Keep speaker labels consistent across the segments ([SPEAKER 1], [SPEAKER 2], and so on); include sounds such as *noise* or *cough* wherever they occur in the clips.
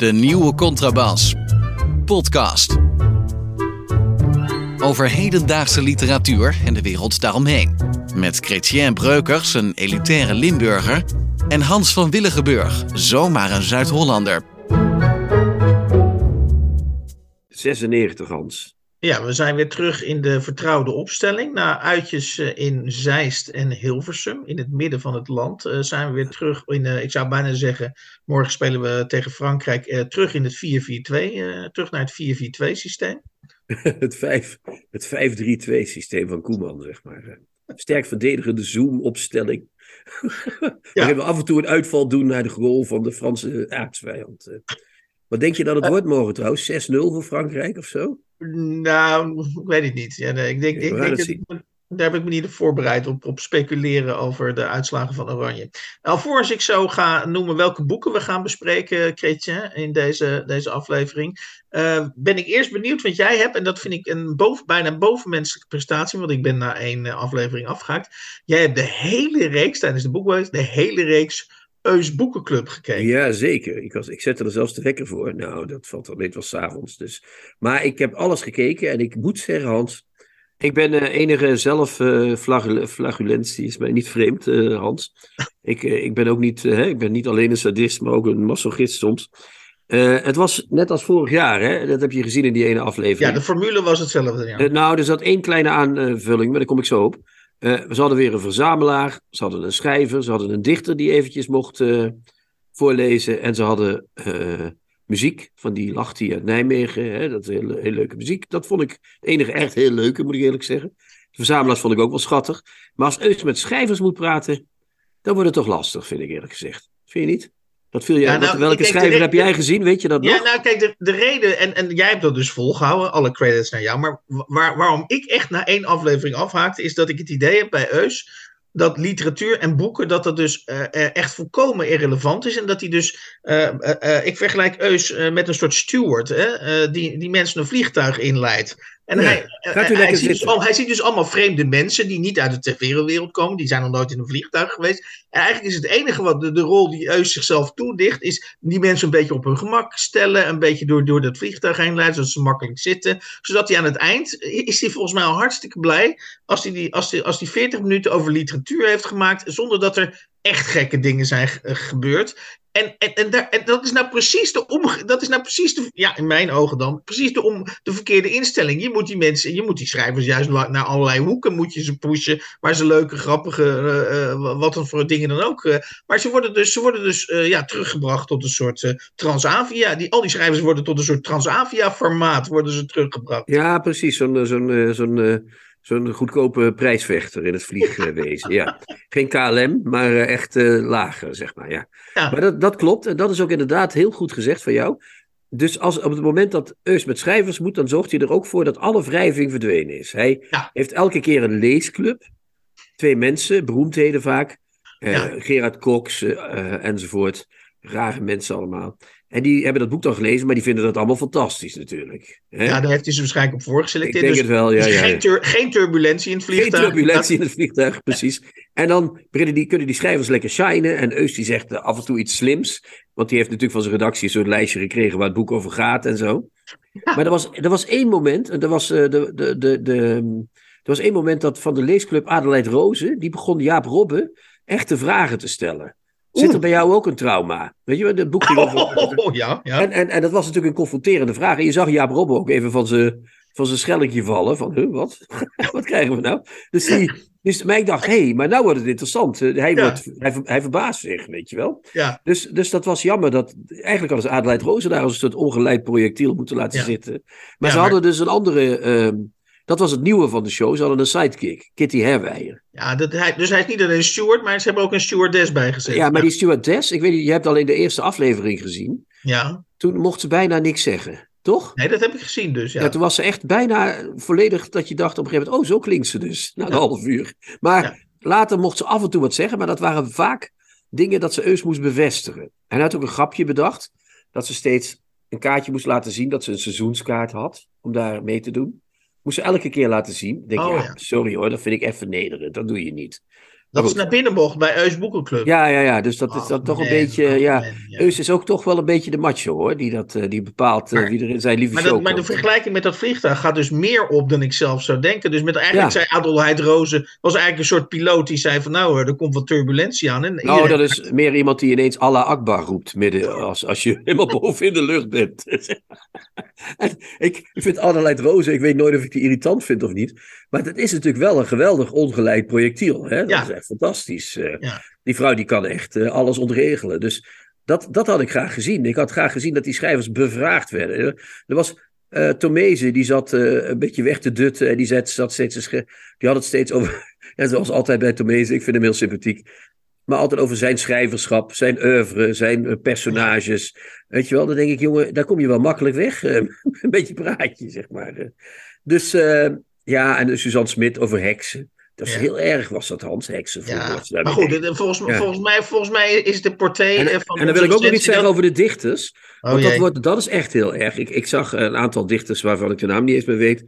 [SPEAKER 1] De nieuwe contrabas. Podcast. Over hedendaagse literatuur en de wereld daaromheen. Met Chrétien Breukers, een elitaire Limburger. En Hans van Willigenburg, zomaar een Zuid-Hollander.
[SPEAKER 2] 96, Hans.
[SPEAKER 3] Ja, we zijn weer terug in de vertrouwde opstelling. Na uitjes eh, in Zeist en Hilversum, in het midden van het land, eh, zijn we weer terug in, uh, ik zou bijna zeggen, morgen spelen we tegen Frankrijk, uh, terug in het 4-4-2, terug naar het 4-4-2 systeem. *laughs*
[SPEAKER 2] het 5, het 5-3-2 systeem van Koeman, zeg maar. Sterk verdedigende zoom-opstelling. *laughs* ja. we af en toe een uitval doen naar de goal van de Franse aardsvijand. Wat denk je dat het wordt morgen trouwens? 6-0 voor Frankrijk of zo?
[SPEAKER 3] Nou, ik weet het niet. Ja, nee, ik denk, ik denk dat, daar heb ik me niet op voorbereid op, op speculeren over de uitslagen van Oranje. Alvorens ik zo ga noemen welke boeken we gaan bespreken, Kretje, in deze, deze aflevering, uh, ben ik eerst benieuwd wat jij hebt. En dat vind ik een boven, bijna bovenmenselijke prestatie, want ik ben na één aflevering afgehaakt. Jij hebt de hele reeks, tijdens de boekweek, de hele reeks Eus Boekenclub gekeken.
[SPEAKER 2] Ja, zeker. Ik, was, ik zette er zelfs de wekker voor. Nou, dat valt wel mee, het was s'avonds. Dus. Maar ik heb alles gekeken en ik moet zeggen, Hans... Ik ben uh, enige zelfflagulentie, uh, is mij niet vreemd, uh, Hans. *laughs* ik, ik ben ook niet, ik ben niet alleen een sadist, maar ook een masochist soms. het was net als vorig jaar, hè? dat heb je gezien in die ene aflevering.
[SPEAKER 3] Ja, de formule was hetzelfde. Ja.
[SPEAKER 2] nou, er zat één kleine aanvulling, maar daar kom ik zo op. Uh, ze hadden weer een verzamelaar, ze hadden een schrijver, ze hadden een dichter die eventjes mocht uh, voorlezen. En ze hadden uh, muziek van die Lachtie uit Nijmegen. Hè, dat is heel, heel leuke muziek. Dat vond ik het enige echt heel leuke, moet ik eerlijk zeggen. De verzamelaars vond ik ook wel schattig. Maar als Eus met schrijvers moet praten, dan wordt het toch lastig, vind ik eerlijk gezegd. Vind je niet? Dat viel jij, ja, nou, welke schrijver heb jij gezien? Weet je dat
[SPEAKER 3] ja,
[SPEAKER 2] nog?
[SPEAKER 3] nou kijk, de, de reden, en, en jij hebt dat dus volgehouden, alle credits naar jou. Maar waar, waarom ik echt na één aflevering afhaakte, is dat ik het idee heb bij Eus dat literatuur en boeken, dat dat dus uh, echt volkomen irrelevant is. En dat hij dus, uh, uh, ik vergelijk Eus met een soort steward, hè, die, die mensen een vliegtuig inleidt. En ja, hij, hij, ziet dus al, hij, ziet dus allemaal vreemde mensen die niet uit de tv-wereld komen. Die zijn nog nooit in een vliegtuig geweest. En eigenlijk is het enige wat de, de rol die Eus zichzelf toedicht, is die mensen een beetje op hun gemak stellen. Een beetje door, door dat vliegtuig heen leiden, zodat ze makkelijk zitten. Zodat hij aan het eind, is hij volgens mij al hartstikke blij als hij die, als die, als die 40 minuten over literatuur heeft gemaakt. Zonder dat er echt gekke dingen zijn gebeurd. En, en, en, daar, en, dat is nou precies de om, dat is nou precies de, ja, in mijn ogen dan, precies de, om, de verkeerde instelling. Je moet die mensen, je moet die schrijvers juist naar allerlei hoeken moet je ze pushen, waar ze leuke, grappige, uh, uh, wat dan voor dingen dan ook. Uh, maar ze worden dus, ze worden dus ja, teruggebracht tot een soort Transavia. Die, al die schrijvers worden tot een soort Transavia-formaat worden ze teruggebracht.
[SPEAKER 2] Ja, precies. Zo'n zo'n zo'n Zo'n goedkope prijsvechter in het vliegwezen. ja. *laughs* Geen KLM, maar uh, echt uh, lager, zeg maar. Ja. ja. Maar dat, dat klopt. En dat is ook inderdaad heel goed gezegd van jou. Dus als, op het moment dat Eus met schrijvers moet, dan zorgt hij er ook voor dat alle wrijving verdwenen is. Hij ja. heeft elke keer een leesclub. Twee mensen, beroemdheden vaak. Uh, ja. Gerard Cox enzovoort. Rare mensen allemaal. En die hebben dat boek dan gelezen, maar die vinden dat allemaal fantastisch natuurlijk.
[SPEAKER 3] Hè? Ja, daar heeft hij ze waarschijnlijk op voorgeselecteerd.
[SPEAKER 2] Ik denk
[SPEAKER 3] dus,
[SPEAKER 2] het wel, ja.
[SPEAKER 3] Dus
[SPEAKER 2] ja,
[SPEAKER 3] geen, tur geen, turbulentie in het vliegtuig.
[SPEAKER 2] Geen turbulentie in het vliegtuig, precies. En dan die, kunnen die schrijvers lekker shinen. En Eus die zegt af en toe iets slims. Want die heeft natuurlijk van zijn redactie een soort lijstje gekregen waar het boek over gaat en zo. Ja. Maar er was, er was één moment, en er was, uh, de, de, de, de, er was één moment dat van de leesclub Adelheid Rozen, die begon Jaap Robbe echte vragen te stellen. Zit er bij jou ook een trauma? Weet je, het boek ging *laughs* over...
[SPEAKER 3] Oh, ja, ja.
[SPEAKER 2] En, en, en dat was natuurlijk een confronterende vraag. En je zag Jaap Robbe ook even van zijn van zijn schelletje vallen. Van, huh, wat? *laughs* wat krijgen we nou? Dus, die, dus maar ik dacht, hé, hey, maar nou wordt het interessant. Hij, ja. wordt, hij, hij verbaast zich, weet je wel.
[SPEAKER 3] Ja.
[SPEAKER 2] Dus, dus dat was jammer. Dat, eigenlijk hadden ze Adelheid Rozen daar als een soort ongeleid projectiel moeten laten ja. zitten. Maar ze maar... hadden dus een andere... Uh, dat was het nieuwe van de show. Ze hadden een sidekick, Kitty Herwijer.
[SPEAKER 3] Ja, dat hij, dus hij is niet alleen een steward, maar ze hebben ook een stewardess bijgezet.
[SPEAKER 2] Ja, maar die stewardess, ik weet niet, je hebt alleen de eerste aflevering gezien.
[SPEAKER 3] Ja.
[SPEAKER 2] Toen mocht ze bijna niks zeggen, toch?
[SPEAKER 3] Nee, dat heb ik gezien dus, ja.
[SPEAKER 2] ja toen was ze echt bijna volledig dat je dacht op een gegeven moment, oh, zo klinkt ze dus, na een ja. half uur. Maar later mocht ze af en toe wat zeggen, maar dat waren vaak dingen dat ze Eus moest bevestigen. En hij had ook een grapje bedacht, dat ze steeds een kaartje moest laten zien dat ze een seizoenskaart had, om daar mee te doen. Moest ze elke keer laten zien. Denk
[SPEAKER 3] oh,
[SPEAKER 2] je, ja, sorry hoor, dat vind ik even nederend. Dat doe je niet.
[SPEAKER 3] Dat is naar binnen mocht bij Eus Boekenclub.
[SPEAKER 2] Ja, ja, ja. Dus dat is dan toch een beetje. Ja. Eus is ook toch wel een beetje de macho hoor. Die, dat, die bepaalt wie er in zijn lieve
[SPEAKER 3] maar
[SPEAKER 2] show
[SPEAKER 3] Maar de vergelijking met dat vliegtuig gaat dus meer op dan ik zelf zou denken. Dus met eigenlijk zei Adelheid Rozen. was eigenlijk een soort piloot die zei van nou, er komt wat turbulentie aan. En
[SPEAKER 2] nou, dat is meer iemand die ineens Allah Akbar roept. Midden als, als je helemaal *laughs* boven in de lucht bent. *laughs* ik, ik vind Adelheid Rozen, ik weet nooit of ik die irritant vind of niet. Maar het is natuurlijk wel een geweldig ongeleid projectiel. Hè? Dat echt fantastisch. Eh. Die vrouw die kan echt uh, alles ontregelen. Dus dat, dat had ik graag gezien. Ik had graag gezien dat die schrijvers bevraagd werden. Er was uh, Tomeze, die zat een beetje weg te dutten. En die zat, zat steeds, die had het steeds over. *laughs* Ja, zoals altijd bij Tomeze, ik vind hem heel sympathiek. Maar altijd over zijn schrijverschap, zijn oeuvre, zijn personages. Weet je wel, dan denk ik, jongen, daar kom je wel makkelijk weg. *laughs* een beetje praatje, zeg maar. Dus ja, en Suzanne Smit over heksen. Dat is heel erg, was dat Hans Heksen.
[SPEAKER 3] Ja. Maar goed, volgens, volgens, mij, volgens mij is de portée
[SPEAKER 2] en,
[SPEAKER 3] van.
[SPEAKER 2] En dan wil ik ook nog iets zeggen over de dichters. Oh, want dat, wordt, dat is echt heel erg. Ik, ik zag een aantal dichters waarvan ik de naam niet eens meer weet.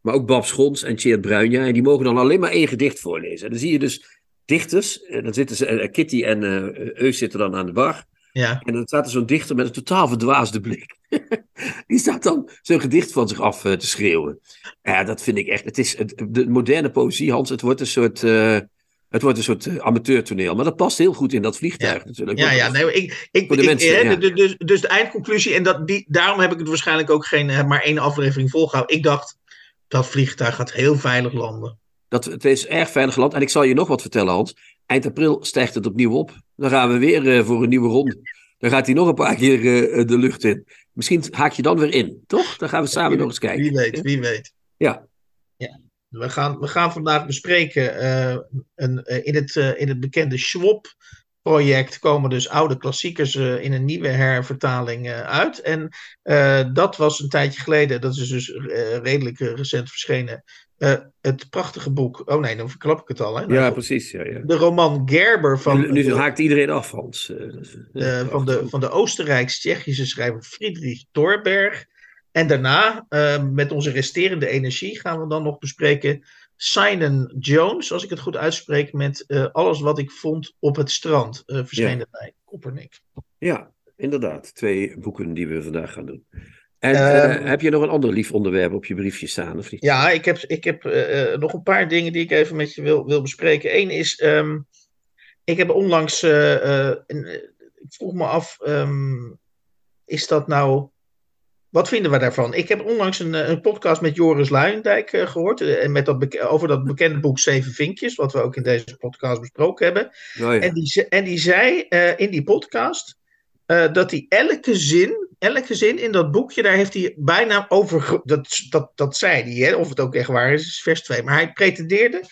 [SPEAKER 2] Maar ook Bab Schons en Tjeerd Bruinja. En die mogen dan alleen maar één gedicht voorlezen. En dan zie je dus dichters. En dan zitten ze, uh, Kitty en uh, Eus zitten dan aan de bar. Ja. En dan staat er zo'n dichter met een totaal verdwaasde blik. *laughs* Die staat dan zo'n gedicht van zich af uh, te schreeuwen. Ja, dat vind ik echt. Het is het, de moderne poëzie, Hans. Het wordt een soort. Uh, het wordt een soort uh, amateurtoneel. Maar dat past heel goed in dat vliegtuig
[SPEAKER 3] ja.
[SPEAKER 2] natuurlijk.
[SPEAKER 3] Ja, ja, nee, ik, ik, de ik, mensen, ja. dus, dus de eindconclusie. En dat, die, daarom heb ik het waarschijnlijk ook geen, maar één aflevering volgehouden. Ik dacht, dat vliegtuig gaat heel veilig landen.
[SPEAKER 2] Dat, het is erg veilig geland. En ik zal je nog wat vertellen, Hans. Eind april stijgt het opnieuw op. Dan gaan we weer uh, voor een nieuwe ronde. Dan gaat hij nog een paar keer uh, de lucht in. Misschien haak je dan weer in, toch? Dan gaan we samen nog eens kijken.
[SPEAKER 3] Wie weet, wie weet.
[SPEAKER 2] Ja.
[SPEAKER 3] ja. We, gaan, we gaan vandaag bespreken. Uh, een, in, het, in het bekende Schwab project komen dus oude klassiekers uh, in een nieuwe hervertaling uh, uit. En uh, dat was een tijdje geleden, dat is dus redelijk recent verschenen, het prachtige boek. Oh nee, dan verklap ik het al. Hè?
[SPEAKER 2] Nou, ja, precies. Ja, ja.
[SPEAKER 3] De roman Gerber van.
[SPEAKER 2] Nu, nu haakt iedereen af, Hans.
[SPEAKER 3] van, de, van de Oostenrijks-Tsjechische schrijver Friedrich Thorberg. En daarna, met onze resterende energie, gaan we dan nog bespreken Simon Jones, als ik het goed uitspreek, met uh, alles wat ik vond op het strand, uh, verschenen ja. bij Koppernik.
[SPEAKER 2] Ja, inderdaad. Twee boeken die we vandaag gaan doen. En uh, heb je nog een ander lief onderwerp op je briefje staan? Of niet?
[SPEAKER 3] Ja, ik heb, ik heb nog een paar dingen die ik even met je wil, wil bespreken. Eén is, um, ik heb onlangs, een, ik vroeg me af, um, is dat nou wat vinden we daarvan? Ik heb onlangs een, een podcast met Joris Luijendijk uh, gehoord. en met dat over dat bekende boek Zeven Vinkjes. Wat we ook in deze podcast besproken hebben. Oh ja. en, die, en die zei uh, in die podcast. Uh, dat hij elke zin. Elke zin in dat boekje. Daar heeft hij bijna over. Dat, dat, dat zei hij. Hè? Of het ook echt waar is. is vers 2. Maar hij pretendeerde.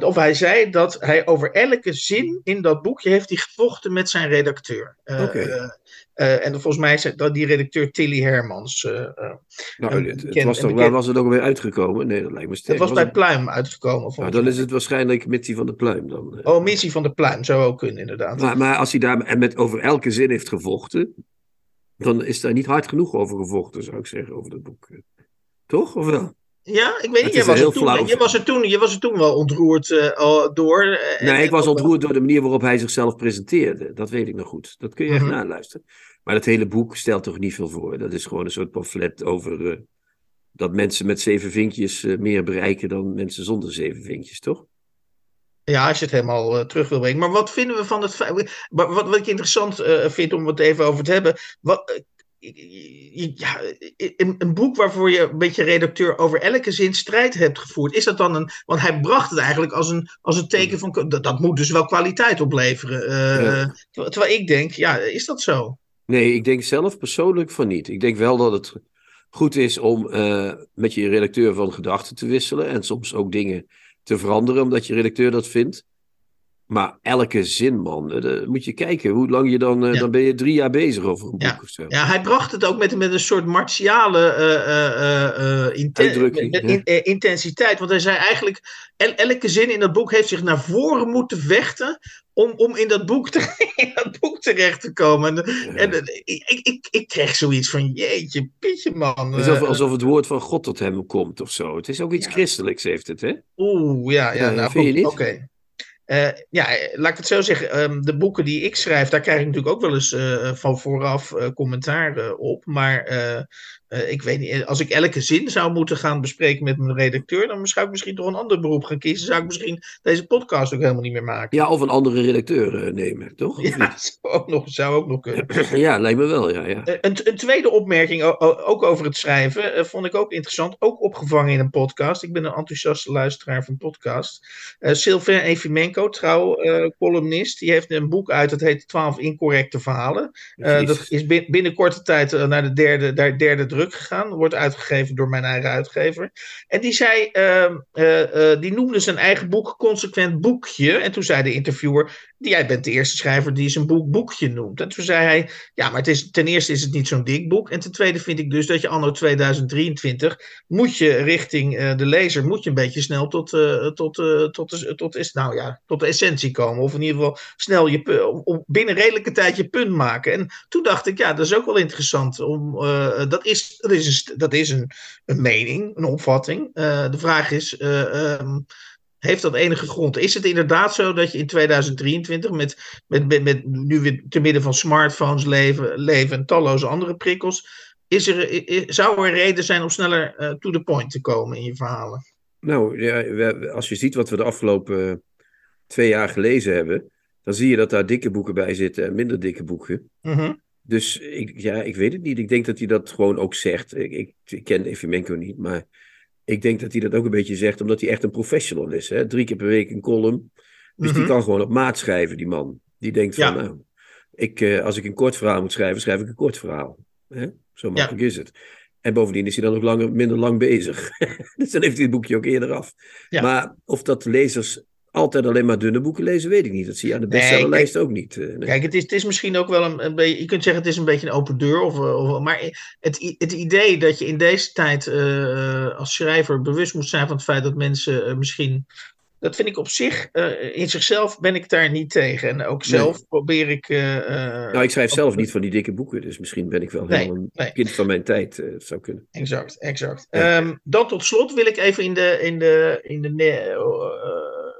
[SPEAKER 3] of hij zei dat hij over elke zin in dat boekje. heeft hij gevochten met zijn redacteur.
[SPEAKER 2] Okay.
[SPEAKER 3] Uh, en volgens mij is dat die redacteur Tilly Hermans. Uh,
[SPEAKER 2] nou, het, was toch, waar was het ook weer uitgekomen? Nee, dat lijkt me sterk.
[SPEAKER 3] Het was, was bij het... Pluim uitgekomen.
[SPEAKER 2] Nou, dan is het waarschijnlijk Mitsie van de Pluim. Dan,
[SPEAKER 3] uh... Oh, Mitsie van de Pluim zou ook kunnen, inderdaad.
[SPEAKER 2] Maar, maar als hij daar met over elke zin heeft gevochten, dan is daar niet hard genoeg over gevochten, zou ik zeggen, over dat boek. Toch? Of wel?
[SPEAKER 3] Ja, ik weet niet. Je was, toen, je, was er toen, je was er toen wel ontroerd uh, door. Uh,
[SPEAKER 2] nee, ik was ontroerd door de manier waarop hij zichzelf presenteerde. Dat weet ik nog goed. Dat kun je echt mm -hmm. naluisteren. Maar dat hele boek stelt toch niet veel voor. Dat is gewoon een soort pamflet over uh, dat mensen met zeven vinkjes meer bereiken dan mensen zonder zeven vinkjes, toch?
[SPEAKER 3] Ja, als je het helemaal terug wil brengen. Maar wat vinden we van het feit. Wat, wat ik interessant vind om het even over te hebben. Wat, ja, een, een, boek waarvoor je een beetje redacteur over elke zin strijd hebt gevoerd. Is dat dan een. Want hij bracht het eigenlijk als een, als een teken van. Dat, dat moet dus wel kwaliteit opleveren. Uh, ja. Terwijl ik denk, ja, is dat zo?
[SPEAKER 2] Nee, ik denk zelf persoonlijk van niet. Ik denk wel dat het goed is om uh, met je redacteur van gedachten te wisselen. En soms ook dingen te veranderen, omdat je redacteur dat vindt. Maar elke zin, man, dan moet je kijken hoe lang je dan. Ja. Dan ben je drie jaar bezig over een boek
[SPEAKER 3] ja.
[SPEAKER 2] of zo.
[SPEAKER 3] Ja, hij bracht het ook met, met een soort martiale uh, uh, inten met, met in, intensiteit. Want hij zei eigenlijk: el elke zin in dat boek heeft zich naar voren moeten vechten. Om, om in, dat boek te, *laughs* in dat boek terecht te komen. En, en ik, ik, ik kreeg zoiets van: jeetje, pietje, man.
[SPEAKER 2] Alsof, alsof het woord van God tot hem komt of zo. Het is ook iets christelijks, heeft het, hè?
[SPEAKER 3] Oeh, ja, ja, nou,
[SPEAKER 2] je
[SPEAKER 3] Oké. ja, laat ik het zo zeggen. Ehm, de boeken die ik schrijf, daar krijg ik natuurlijk ook wel eens van vooraf commentaar op. Maar uh, ik weet niet, als ik elke zin zou moeten gaan bespreken met mijn redacteur, dan zou ik misschien toch een ander beroep gaan kiezen. Zou ik misschien deze podcast ook helemaal niet meer maken.
[SPEAKER 2] Ja, of een andere redacteur uh, nemen, toch?
[SPEAKER 3] Ja, *laughs* zou ook, nog, zou ook nog kunnen. *clears throat*
[SPEAKER 2] ja, lijkt me wel, ja. ja.
[SPEAKER 3] Uh, een, een, tweede opmerking, ook over het schrijven, vond ik ook interessant. Ook opgevangen in een podcast. Ik ben een enthousiaste luisteraar van podcast. Sylvain Efimenko, trouw columnist, die heeft een boek uit, dat heet 12 incorrecte verhalen. dat is binnen korte tijd naar de derde, derde druk gegaan. Wordt uitgegeven door mijn eigen uitgever. En die zei, uh, uh, die noemde zijn eigen boek Consequent Boekje. En toen zei de interviewer, jij bent de eerste schrijver die zijn boek boekje noemt. En toen zei hij, ja, maar het is, ten eerste is het niet zo'n dik boek. En ten tweede vind ik dus dat je anno 2023 moet je richting uh, de lezer, moet je een beetje snel tot, uh, tot, uh, tot, tot, tot, nou ja, tot de essentie komen. Of in ieder geval snel je, binnen redelijke tijd je punt maken. En toen dacht ik, ja, dat is ook wel interessant. Om, dat is, dat is, een, dat is een, een mening, een opvatting. de vraag is... Um, heeft dat enige grond? Is het inderdaad zo dat je in 2023 met, met, met, met nu weer te midden van smartphones leven, leven en talloze andere prikkels, is er, zou er reden zijn om sneller uh, to the point te komen in je verhalen?
[SPEAKER 2] Nou, ja, als je ziet wat we de afgelopen twee jaar gelezen hebben, dan zie je dat daar dikke boeken bij zitten en minder dikke boeken.
[SPEAKER 3] Mhm.
[SPEAKER 2] Dus ik, ja, ik weet het niet. Ik denk dat hij dat gewoon ook zegt. Ik, ik, ik ken Evimenko niet, maar ik denk dat hij dat ook een beetje zegt omdat hij echt een professional is. Hè? Drie keer per week een column. Dus die mhm. kan gewoon op maat schrijven, die man. Die denkt van, nou, ik, uh, als ik een kort verhaal moet schrijven, schrijf ik een kort verhaal. Hè? Zo makkelijk is het. En bovendien is hij dan ook langer, minder lang bezig. *laughs* dus dan heeft hij het boekje ook eerder af. Maar of dat lezers altijd alleen maar dunne boeken lezen, weet ik niet. Dat zie je aan de bestsellerlijst nee, ook niet.
[SPEAKER 3] Eh, nee. Kijk, het is, het is misschien ook wel een, een, beetje... Je kunt zeggen het is een beetje een open deur. Of, of maar het, het idee dat je in deze tijd uh, als schrijver bewust moet zijn van het feit dat mensen uh, misschien... Dat vind ik op zich, in zichzelf ben ik daar niet tegen. En ook zelf nee. probeer ik...
[SPEAKER 2] nou, ik schrijf zelf niet van die dikke boeken. Dus misschien ben ik wel helemaal een kind van mijn tijd. Het zou kunnen.
[SPEAKER 3] Exact, exact. Ja. Um, dan tot slot wil ik even in de... In de, in de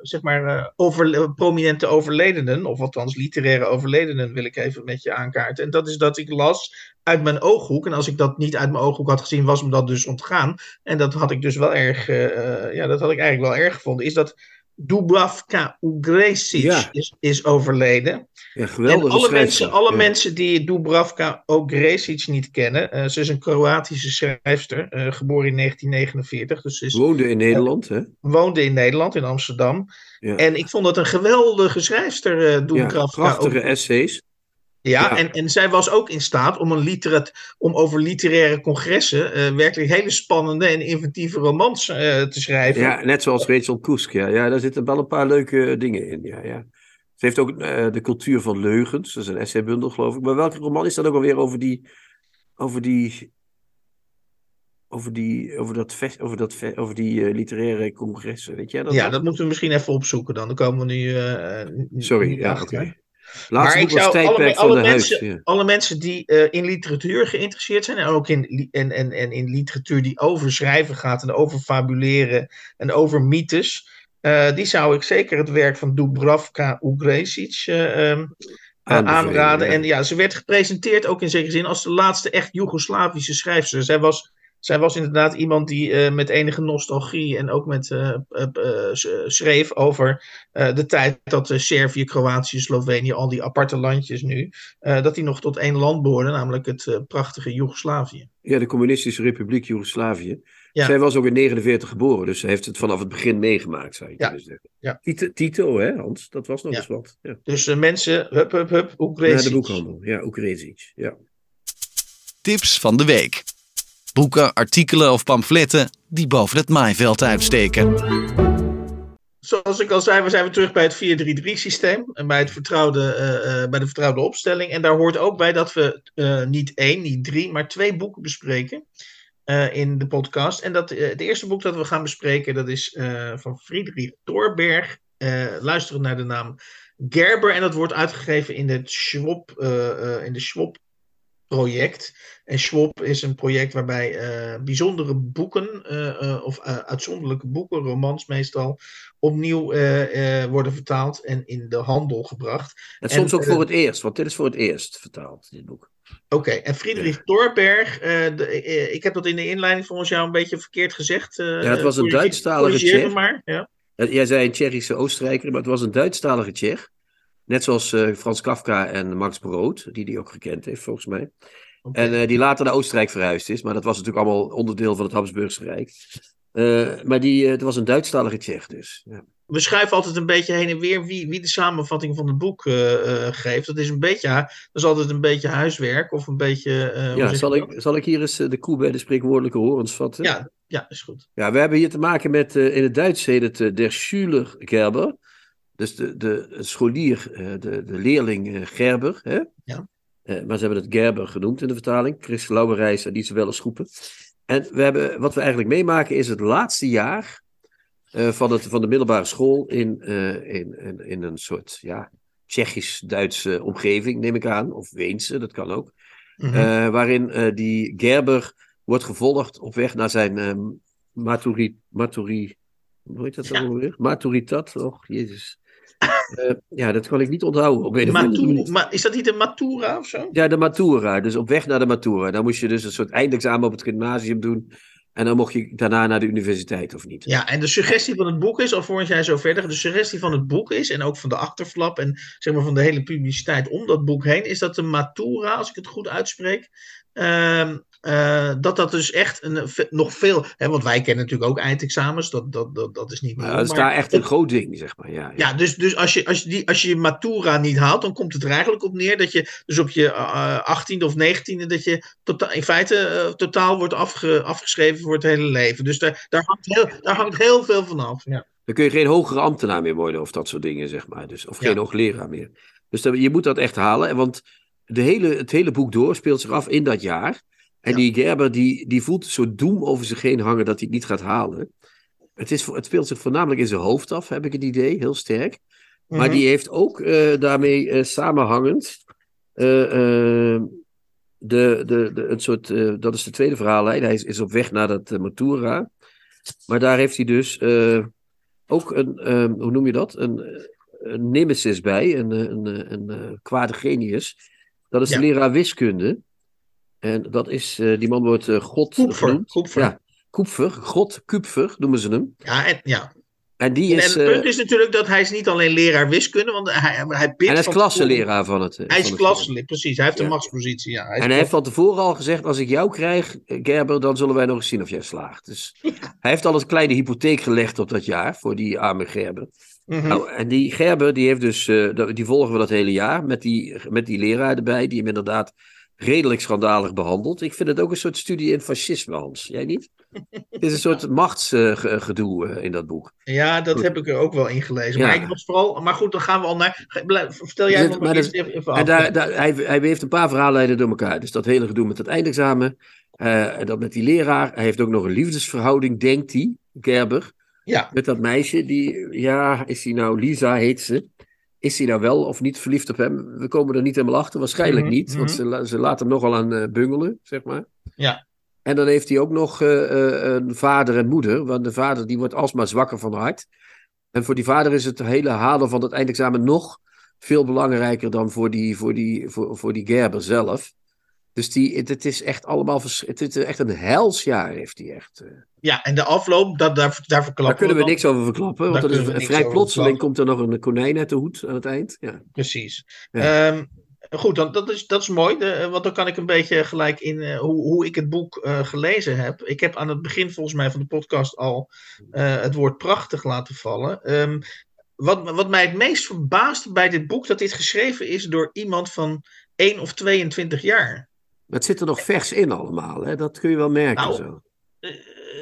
[SPEAKER 3] zeg maar, uh, over, prominente overledenen, of althans literaire overledenen, wil ik even met je aankaarten. En dat is dat ik las uit mijn ooghoek. En als ik dat niet uit mijn ooghoek had gezien, was me dat dus ontgaan. En dat had ik dus wel erg, uh, ja, dat had ik eigenlijk wel erg gevonden. Is dat Dubravka Ugresic is, is overleden.
[SPEAKER 2] Ja, geweldig.
[SPEAKER 3] alle, mensen, alle mensen die Dubravka Ugresic niet kennen, uh, ze is een Kroatische schrijfster, uh, geboren in 1949. Dus is,
[SPEAKER 2] woonde in Nederland, hè?
[SPEAKER 3] Woonde in Nederland, in Amsterdam. En ik vond dat een geweldige schrijfster, uh, Dubravka.
[SPEAKER 2] Ja, prachtige essays.
[SPEAKER 3] Ja, En, en zij was ook in staat om, een literat, om over literaire congressen uh, werkelijk hele spannende en inventieve romans uh, te schrijven.
[SPEAKER 2] Ja, net zoals Rachel Kusk. Ja. ja, daar zitten wel een paar leuke dingen in. Ja, ja. Ze heeft ook uh, de cultuur van leugens. Dat is een essaybundel, geloof ik. Maar welke roman is dat ook alweer over die. Over die. Over, die, over, dat, over, dat, over die literaire congressen, weet jij dat?
[SPEAKER 3] Ja, dat moeten we misschien even opzoeken dan. Dan komen we
[SPEAKER 2] nu. Sorry, ja, oké. Okay
[SPEAKER 3] maar ik zou alle, alle, mensen, alle mensen die uh, in literatuur geïnteresseerd zijn en ook in, en, en, en in literatuur die over schrijven gaat en over fabuleren en over mythes, uh, die zou ik zeker het werk van Dubravka Ugresic uh, um, aanraden. Ja. En ja, ze werd gepresenteerd ook in zekere zin als de laatste echt Joegoslavische schrijfster. Zij was zij was inderdaad iemand die uh, met enige nostalgie en ook met uh, uh, schreef over de tijd dat Servië, Kroatië, Slovenië, al die aparte landjes nu, dat die nog tot één land behoorden, namelijk het prachtige Joegoslavië.
[SPEAKER 2] Ja, de Communistische Republiek Joegoslavië. Ja. Zij was ook in 49 geboren, dus ze heeft het vanaf het begin meegemaakt, zou je ja. kunnen zeggen.
[SPEAKER 3] Ja.
[SPEAKER 2] Tito, Tito, hè Hans? Dat was nog eens wat. Ja.
[SPEAKER 3] Dus mensen, hup, hup, hup, Oekresic.
[SPEAKER 2] Naar de boekhandel, ja, Oekresic, ja.
[SPEAKER 1] Tips van de week boeken, artikelen of pamfletten die boven het maaiveld uitsteken.
[SPEAKER 3] Zoals ik al zei, we zijn weer terug bij het 4-3-3 systeem en bij, het vertrouwde, uh, bij de vertrouwde opstelling. En daar hoort ook bij dat we uh, niet één, niet drie, maar twee boeken bespreken in de podcast. En dat, het eerste boek dat we gaan bespreken, dat is van Friedrich Thorberg, luisterend naar de naam Gerber. En dat wordt uitgegeven in de Schwab, in de Schwab project. En Schwab is een project waarbij uh, bijzondere boeken, uh, of uitzonderlijke boeken, romans meestal, opnieuw worden vertaald en in de handel gebracht.
[SPEAKER 2] En soms ook voor het eerst, want dit is voor het eerst vertaald, dit boek.
[SPEAKER 3] Oké, en Friedrich ja. Thorberg, de, ik heb dat in de inleiding volgens jou een beetje verkeerd gezegd.
[SPEAKER 2] ja, het was een Duitsstalige Tsjech. maar. Ja. Jij zei een Tsjechische Oostenrijker, maar het was een Duitsstalige Tsjech. Net zoals uh, Frans Kafka en Max Brood, die die ook gekend heeft volgens mij. En uh, die later naar Oostenrijk verhuisd is, maar dat was natuurlijk allemaal onderdeel van het Habsburgse Rijk. Uh, maar die, het was een Duitsstalige Tsjech dus. Ja.
[SPEAKER 3] We schuiven altijd een beetje heen en weer wie, wie de samenvatting van het boek geeft. Dat is, een beetje, dat is altijd een beetje huiswerk of een beetje...
[SPEAKER 2] ja, zal ik, zal ik hier eens de koe bij de spreekwoordelijke horens vatten?
[SPEAKER 3] Ja, ja, is goed.
[SPEAKER 2] Ja, we hebben hier te maken met, in het Duits heet het Der Schüler Gerber. Dus de, de scholier, eh, de, de leerling eh, Gerber. Hè? Ja. Eh, maar ze hebben het Gerber genoemd in de vertaling. Chris Lauwerijs en Isabelle Schoepen. En we hebben, wat we eigenlijk meemaken is het laatste jaar van, het, van de middelbare school in, in, in, in, een soort ja, Tsjechisch-Duitse omgeving, neem ik aan. Of Weense, dat kan ook. Mhm. waarin die Gerber wordt gevolgd op weg naar zijn maturi, maturi, hoe heet dat ja. alweer? Maturitat, och, jezus. Uh, ja, dat kan ik niet onthouden. Op een
[SPEAKER 3] Matu ma is dat niet een Matura of zo?
[SPEAKER 2] Ja, de Matura. Dus op weg naar de Matura. Dan moest je dus een soort eindexamen op het gymnasium doen. En dan mocht je daarna naar de universiteit of niet.
[SPEAKER 3] Ja, en de suggestie van het boek is, alvorens jij zo verder, de suggestie van het boek is, en ook van de achterflap en zeg maar van de hele publiciteit om dat boek heen, is dat de Matura, als ik het goed uitspreek, uh, uh, dat dat dus echt een, nog veel. Hè, want wij kennen natuurlijk ook eindexamens. Dat, dat, dat, dat is niet
[SPEAKER 2] meer. Ja, dat is daar echt een groot ding, zeg maar. Ja,
[SPEAKER 3] ja. ja dus, dus als, je, als, je die, als je Matura niet haalt, dan komt het er eigenlijk op neer dat je dus op je uh, 18e of 19e, dat je tota in feite uh, totaal wordt afge afgeschreven voor het hele leven. Dus daar, daar, hangt, heel, daar hangt heel veel van af. Ja.
[SPEAKER 2] Dan kun je geen hogere ambtenaar meer worden of dat soort dingen, zeg maar. Dus, of geen hoogleraar meer. Dus dan, je moet dat echt halen. Want de hele, het hele boek door speelt zich af in dat jaar. En die Gerber die, die voelt zo doem over zich heen hangen dat hij het niet gaat halen. Het, is, het speelt zich voornamelijk in zijn hoofd af, heb ik het idee, heel sterk. Maar mhm. die heeft ook uh, daarmee uh, samenhangend uh, de, de, de, een soort, dat is de tweede verhaallijn. Hij is, is op weg naar dat Matura. Maar daar heeft hij dus ook een, hoe noem je dat? Een, een nemesis bij, een, een, een, een kwade genius. Dat is de leraar wiskunde. En dat is, uh, die man wordt uh, God
[SPEAKER 3] Koepfer, genoemd. Koepfer.
[SPEAKER 2] Ja, Koepfer, God Kupfer noemen ze hem.
[SPEAKER 3] Ja, en, ja.
[SPEAKER 2] En, die is,
[SPEAKER 3] en het punt eh, is natuurlijk dat hij is niet alleen leraar wiskunde, want hij, hij
[SPEAKER 2] En hij is klasseleraar van het.
[SPEAKER 3] Hij is klasseleraar, precies. Hij heeft ja. een machtspositie, ja. Hij
[SPEAKER 2] en hij heeft van tevoren al gezegd, als ik jou krijg, Gerber, dan zullen wij nog eens zien of jij slaagt. Dus *laughs* ja. hij heeft al een kleine hypotheek gelegd op dat jaar, voor die arme Gerber. Mm -hmm. nou, en die Gerber, die, heeft dus, die volgen we dat hele jaar, met die, met die leraar erbij, die hem inderdaad redelijk schandalig behandeld. Ik vind het ook een soort studie in fascisme, Hans. Jij niet? Het is een soort *laughs* machtsgedoe uh, uh, in dat boek.
[SPEAKER 3] Ja, dat goed. heb ik er ook wel in gelezen. Ja. Maar, ik was vooral, maar goed, dan gaan we al naar. Vertel jij nog eens even,
[SPEAKER 2] daar, daar, hij, hij heeft een paar verhaallijnen door elkaar. Dus dat hele gedoe met het eindexamen. Uh, en dat met die leraar. Hij heeft ook nog een liefdesverhouding, denkt hij, Gerber.
[SPEAKER 3] Ja.
[SPEAKER 2] Met dat meisje. Die, ja, is hij nou, Lisa heet ze. Is hij nou wel of niet verliefd op hem? We komen er niet helemaal achter. Waarschijnlijk mm -hmm. niet, want ze, ze laten hem nogal aan uh, bungelen, zeg maar.
[SPEAKER 3] Ja.
[SPEAKER 2] En dan heeft hij ook nog uh, uh, een vader en moeder. Want de vader die wordt alsmaar zwakker van hart. En voor die vader is het hele halen van het eindexamen nog veel belangrijker dan voor die, voor die, voor, voor die Gerber zelf. Dus die, het, is echt allemaal, het is echt een helsjaar heeft hij echt.
[SPEAKER 3] Ja, en de afloop, dat, daar, daar verklappen
[SPEAKER 2] Daar kunnen we, niks over verklappen, want dat is vrij plotseling komt er nog een konijn uit de hoed aan het eind. Ja.
[SPEAKER 3] Precies. Ja. Um, goed, dan, dat, is, dat is mooi, de, want dan kan ik een beetje gelijk in uh, hoe, hoe ik het boek uh, gelezen heb. Ik heb aan het begin volgens mij van de podcast al uh, het woord prachtig laten vallen. Um, wat, wat mij het meest verbaast bij dit boek, dat dit geschreven is door iemand van 1 of 22 jaar.
[SPEAKER 2] Het zit er nog vers in allemaal, hè? dat kun je wel merken.
[SPEAKER 3] Nou,
[SPEAKER 2] zo.
[SPEAKER 3] Uh,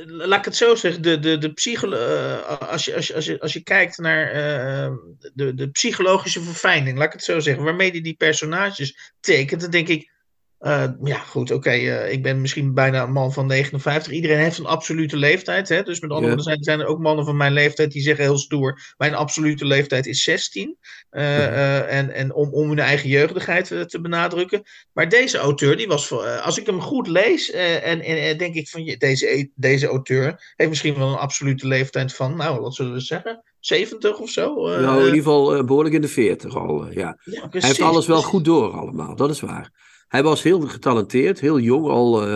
[SPEAKER 3] laat ik het zo zeggen, de, de, de psycholo uh, als, je, als, je, als, je, als je kijkt naar uh, de, de psychologische verfijning, laat ik het zo zeggen, waarmee hij die personages tekent, dan denk ik, Uh, ja, goed, oké. Uh, ik ben misschien bijna een man van 59. Iedereen heeft een absolute leeftijd. Hè? Dus met andere woorden zijn, zijn er ook mannen van mijn leeftijd die zeggen heel stoer: Mijn absolute leeftijd is 16. Uh, en en om, om hun eigen jeugdigheid te benadrukken. Maar deze auteur, die was, als ik hem goed lees, en, en denk ik van deze, deze auteur heeft misschien wel een absolute leeftijd van, nou, wat zullen we zeggen? 70 of zo?
[SPEAKER 2] nou, in ieder geval behoorlijk in de 40 al. ja. ja Hij heeft alles wel goed door, allemaal, dat is waar. Hij was heel getalenteerd, heel jong al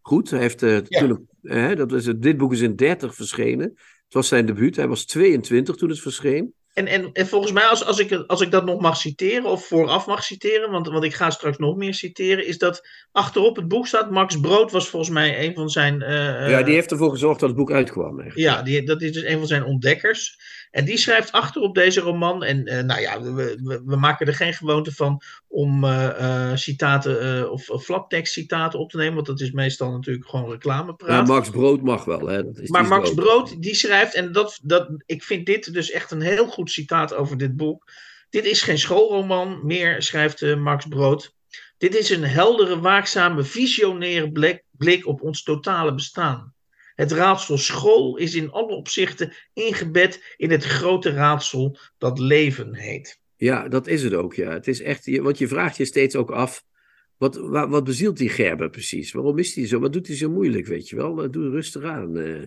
[SPEAKER 2] goed. Hij heeft, toen, dat is, dit boek is in 30 verschenen. Het was zijn debuut. Hij was 22 toen het verscheen.
[SPEAKER 3] En, en, en volgens mij, als, als, ik, als ik dat nog mag citeren, of vooraf mag citeren, want, want ik ga straks nog meer citeren, is dat achterop het boek staat. Max Brood was volgens mij een van zijn.
[SPEAKER 2] ja, die heeft ervoor gezorgd dat het boek uitkwam. Eigenlijk.
[SPEAKER 3] Ja, die, dat is dus een van zijn ontdekkers. En die schrijft achter op deze roman. En uh, nou ja, we, we, we, maken er geen gewoonte van om uh, uh, citaten of, of flaptekst-citaten op te nemen. Want dat is meestal natuurlijk gewoon reclamepraat.
[SPEAKER 2] Ja, Max Brood mag wel. Hè? Dat is,
[SPEAKER 3] maar Max Brood, die schrijft. En dat, dat, ik vind dit dus echt een heel goed citaat over dit boek. Dit is geen schoolroman meer, schrijft Max Brood. Dit is een heldere, waakzame, visionaire blik, blik op ons totale bestaan. Het raadsel school is in alle opzichten ingebed in het grote raadsel dat leven heet.
[SPEAKER 2] Ja, dat is het ook, ja. Het is echt, want je vraagt je steeds ook af, wat, wat, wat bezielt die Gerber precies? Waarom is hij zo, wat doet hij zo moeilijk, weet je wel? Eh, doe rustig aan. Eh.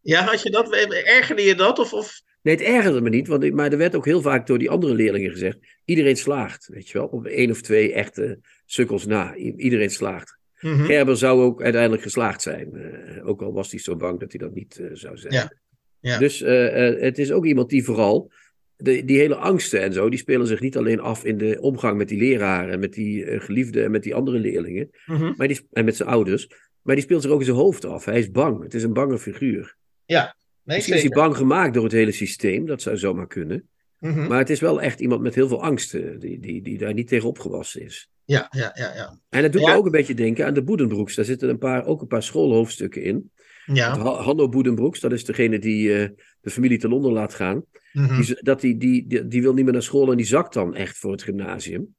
[SPEAKER 3] Ja, had je dat, ergerde je dat? Of, of...
[SPEAKER 2] Nee, het ergerde me niet, want, maar er werd ook heel vaak door die andere leerlingen gezegd, iedereen slaagt, weet je wel? Op één of twee echte sukkels na, iedereen slaagt. Mm Gerber zou ook uiteindelijk geslaagd zijn. Uh, ook al was hij zo bang dat hij dat niet uh, zou zijn. Ja. Ja. Dus uh, het is ook iemand die vooral. De, die hele angsten en zo, die spelen zich niet alleen af in de omgang met die leraren, met die geliefden en met die andere leerlingen. Mm-hmm. maar die, en met zijn ouders. Maar die speelt zich ook in zijn hoofd af. Hij is bang. Het is een bange figuur.
[SPEAKER 3] Ja,
[SPEAKER 2] nee, Misschien is hij bang gemaakt door het hele systeem. Dat zou zomaar kunnen. Mm-hmm. Maar het is wel echt iemand met heel veel angsten, die, die, die daar niet tegen opgewassen is.
[SPEAKER 3] Ja, ja, ja. ja.
[SPEAKER 2] En dat doet me ook een beetje denken aan de Boedenbroeks. Daar zitten een paar, ook een paar schoolhoofdstukken in. Ja. Hanno Boedenbroeks, dat is degene die uh, de familie te Londen laat gaan. Mm-hmm. die, dat die, die, die, die, wil niet meer naar school en die zakt dan echt voor het gymnasium.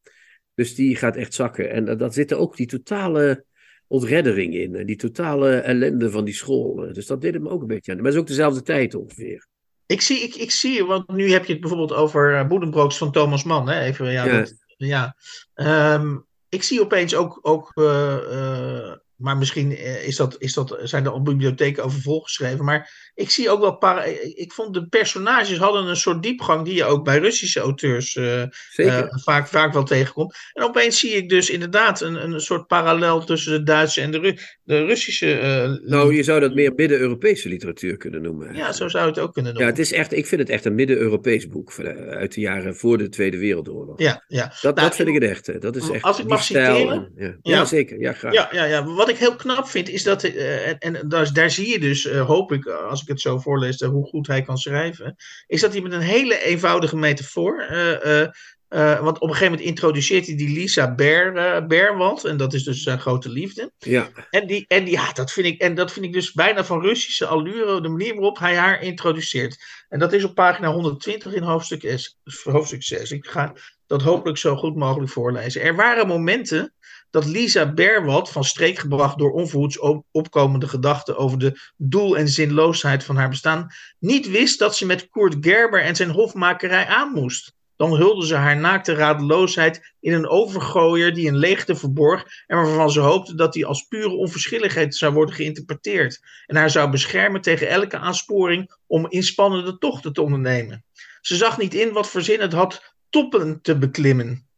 [SPEAKER 2] Dus die gaat echt zakken. En uh, dat zit er ook die totale ontreddering in. Die totale ellende van die school. Dus dat deed het me ook een beetje aan. Maar het is ook dezelfde tijd ongeveer.
[SPEAKER 3] Ik zie, ik, ik zie, want nu heb je het bijvoorbeeld over uh, Boedenbrooks van Thomas Mann. Hè? Even, ja, ja. Dat, ja. Um, ik zie opeens ook, ook uh, uh, maar misschien eh, is dat, is dat, zijn er al bibliotheken over volgeschreven. Maar ik zie ook wel. Para ik vond de personages hadden een soort diepgang die je ook bij Russische auteurs uh, uh, vaak, vaak wel tegenkomt. En opeens zie ik dus inderdaad een, een soort parallel tussen de Duitse en de, Ru de Russische. Uh,
[SPEAKER 2] nou, je zou dat meer midden-Europese literatuur kunnen noemen.
[SPEAKER 3] Ja, zo zou je het ook kunnen noemen.
[SPEAKER 2] Ja, het is echt, ik vind het echt een midden-Europees boek uit de jaren voor de Tweede Wereldoorlog.
[SPEAKER 3] Ja, ja.
[SPEAKER 2] Dat, nou, dat vind ik het echt. Dat is echt
[SPEAKER 3] als ik mag citeren.
[SPEAKER 2] ja. ja. zeker. Ja, graag.
[SPEAKER 3] Ja, ja, ja. Wat ik heel knap vind is dat. en en daar, daar zie je dus, hoop ik, als ik het zo voorlees, hoe goed hij kan schrijven, is dat hij met een hele eenvoudige metafoor. Uh, uh, want op een gegeven moment introduceert hij die Lisa Ber, uh, Berwald. En dat is dus zijn grote liefde.
[SPEAKER 2] Ja.
[SPEAKER 3] En, die, en, die, ja, dat vind ik, en dat vind ik dus bijna van Russische allure. De manier waarop hij haar introduceert. En dat is op pagina 120 in hoofdstuk, S, hoofdstuk 6. Ik ga dat hopelijk zo goed mogelijk voorlezen. Er waren momenten dat Lisa Berwald, van streek gebracht door onverhoeds opkomende gedachten over de doel en zinloosheid van haar bestaan, niet wist dat ze met Kurt Gerber en zijn hofmakerij aan moest. Dan hulde ze haar naakte radeloosheid in een overgooier die een leegte verborg en waarvan ze hoopte dat die als pure onverschilligheid zou worden geïnterpreteerd en haar zou beschermen tegen elke aansporing om inspannende tochten te ondernemen. Ze zag niet in wat voor zin het had toppen te beklimmen.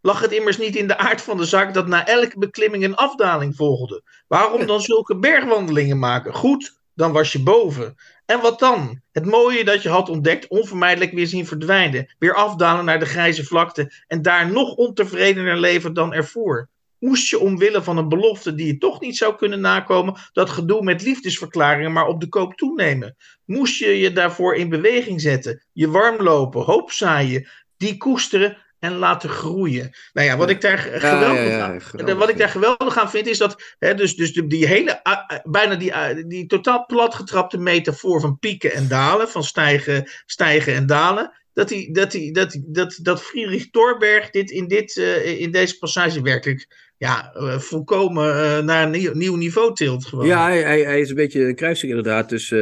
[SPEAKER 3] Lag het immers niet in de aard van de zaak dat na elke beklimming een afdaling volgde? Waarom dan zulke bergwandelingen maken? Goed, dan was je boven. En wat dan? Het mooie dat je had ontdekt, onvermijdelijk weer zien verdwijnen. Weer afdalen naar de grijze vlakte en daar nog ontevredener leven dan ervoor. Moest je omwille van een belofte die je toch niet zou kunnen nakomen, dat gedoe met liefdesverklaringen maar op de koop toenemen? Moest je je daarvoor in beweging zetten, je warm lopen, hoop zaaien, die koesteren en laten groeien. Nou ja, wat ik daar geweldig, ja, ja, wat ik daar geweldig aan vind, is dat hè, dus, dus die hele, bijna die, die totaal platgetrapte metafoor van pieken en dalen, van stijgen, stijgen en dalen, dat, die, dat, die, dat, dat, dat Friedrich Thorberg dit in, dit, uh, in deze passage werkelijk ja, volkomen naar een nieuw, nieuw niveau tilt. Gewoon.
[SPEAKER 2] Ja, hij, hij, hij, is een beetje een kruising inderdaad. Dus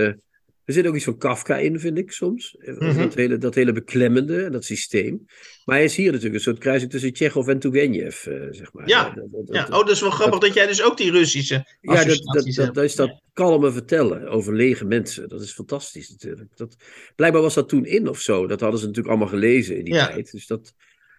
[SPEAKER 2] er zit ook iets van Kafka in, vind ik soms. Mhm. dat, hele, dat hele beklemmende, dat systeem. Maar hij is hier natuurlijk een soort kruising tussen Tsjechov en Tugenev, uh, zeg maar.
[SPEAKER 3] Ja, ja. oh, dat is wel grappig dat, jij dus ook die Russische
[SPEAKER 2] Ja, dat, dat, dat, is dat kalme vertellen over lege mensen. Dat is fantastisch natuurlijk. Dat, blijkbaar was dat toen in of zo. Dat hadden ze natuurlijk allemaal gelezen in die tijd. Dus dat,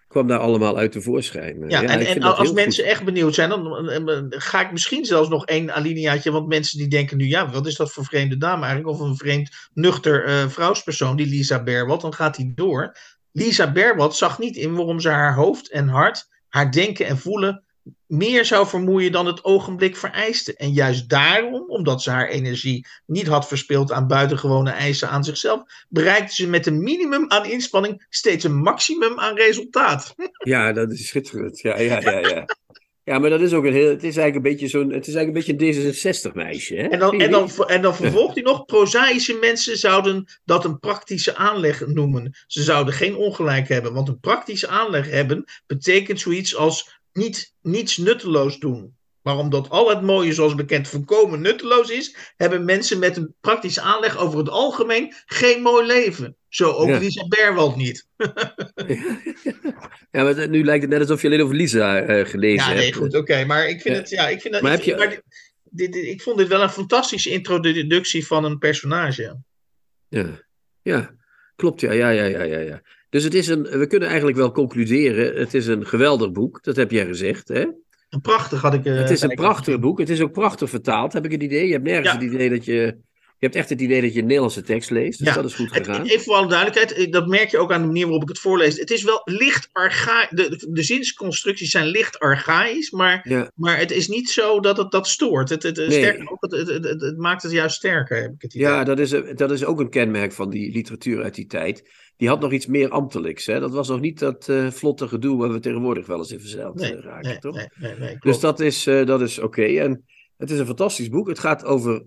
[SPEAKER 2] kwam daar allemaal uit tevoorschijn.
[SPEAKER 3] Ja, ja en, en als mensen echt benieuwd zijn, dan ga ik misschien zelfs nog één alineaatje. Want mensen die denken nu, ja, wat is dat voor vreemde dame eigenlijk? Of een vreemd, nuchter uh, vrouwspersoon, die Lisa Berwald. Dan gaat hij door. Lisa Berwald zag niet in waarom ze haar hoofd en hart, haar denken en voelen meer zou vermoeien dan het ogenblik vereiste. En juist daarom, omdat ze haar energie niet had verspild aan buitengewone eisen aan zichzelf, bereikte ze met een minimum aan inspanning steeds een maximum aan resultaat. *laughs*
[SPEAKER 2] Ja, dat is schitterend. Ja, ja, ja, ja. Ja, maar dat is ook een heel. Het is eigenlijk een beetje zo'n. Het is eigenlijk een beetje een D66-meisje.
[SPEAKER 3] En dan, en, dan, en dan *laughs* vervolgt hij nog. Prozaïsche mensen zouden dat een praktische aanleg noemen. Ze zouden geen ongelijk hebben. Want een praktische aanleg hebben betekent zoiets als niet, niets nutteloos doen. Maar omdat al het mooie, zoals bekend, volkomen nutteloos is, hebben mensen met een praktische aanleg over het algemeen geen mooi leven. Zo ook ja. Lisa Berwald niet. *laughs*
[SPEAKER 2] ja, maar nu lijkt het net alsof je alleen over Lisa uh, gelezen hebt. Ja, nee,
[SPEAKER 3] goed, oké. Maar ik vind het, ja, ik vind dat. Maar ik, heb je... maar dit, dit, ik vond dit wel een fantastische introductie van een personage.
[SPEAKER 2] Ja, ja. klopt, ja, ja, ja, ja, ja. Dus het is een, we kunnen eigenlijk wel concluderen, het is een geweldig boek, dat heb jij gezegd. Hè?
[SPEAKER 3] Een prachtig had ik. Uh,
[SPEAKER 2] het is een prachtig boek, het is ook prachtig vertaald, heb ik het idee. Je hebt nergens het idee dat je je hebt echt het idee dat je een Nederlandse tekst leest. Dus ja. dat is goed gegaan.
[SPEAKER 3] even voor alle duidelijkheid, dat merk je ook aan de manier waarop ik het voorlees. Het is wel licht archaïs. De, de, zinsconstructies zijn licht archaïs, maar, maar het is niet zo dat het dat stoort. Het, het, sterker ook, het, het, het, maakt het juist sterker, heb ik het idee.
[SPEAKER 2] Ja, dat is, dat is ook een kenmerk van die literatuur uit die tijd. Die had nog iets meer ambtelijks. Hè? Dat was nog niet dat uh, vlotte gedoe waar we tegenwoordig wel eens in verzeild nee, eh, raken, nee, toch? Nee, nee, nee, dus dat is, uh, dat is oké. En het is een fantastisch boek. Het gaat over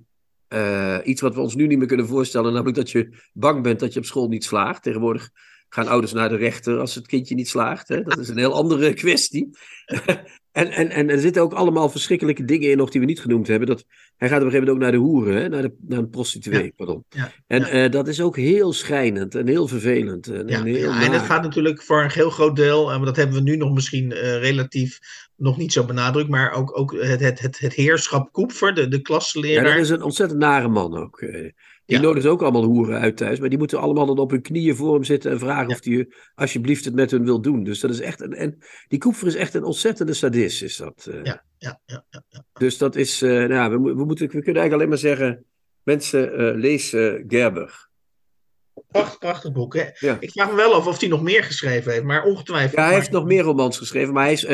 [SPEAKER 2] iets wat we ons nu niet meer kunnen voorstellen, namelijk dat je bang bent dat je op school niet slaagt. Tegenwoordig gaan ouders naar de rechter als het kindje niet slaagt. Hè? Dat is een heel andere *laughs* kwestie. En, en, en er zitten ook allemaal verschrikkelijke dingen in nog die we niet genoemd hebben. Dat, hij gaat op een gegeven moment ook naar de hoeren, hè? Naar, de, naar een prostituee. pardon. Ja, en uh, dat is ook heel schijnend en heel vervelend. En,
[SPEAKER 3] en, heel en het gaat natuurlijk voor een heel groot deel, en dat hebben we nu nog misschien uh, relatief nog niet zo benadrukt, maar ook, ook het, het, het, het heerschap Koepfer, de, de klasleraar.
[SPEAKER 2] Ja, dat is een ontzettend nare man ook. Eh. Die ja. nodigen ook allemaal hoeren uit thuis, maar die moeten allemaal dan op hun knieën voor hem zitten en vragen of hij alsjeblieft het met hun wil doen. Dus dat is echt een, en die Koepfer is echt een ontzettende sadist, is dat.
[SPEAKER 3] Uh. Ja, ja, ja, ja,
[SPEAKER 2] Dus dat is, uh, nou, we, we, moeten, we kunnen eigenlijk alleen maar zeggen, mensen, lees Gerber.
[SPEAKER 3] Prachtig, prachtig boek. Hè? Ja. Ik vraag me wel af of hij nog meer geschreven heeft, maar ongetwijfeld.
[SPEAKER 2] Ja, hij heeft nog meer romans geschreven, maar hij is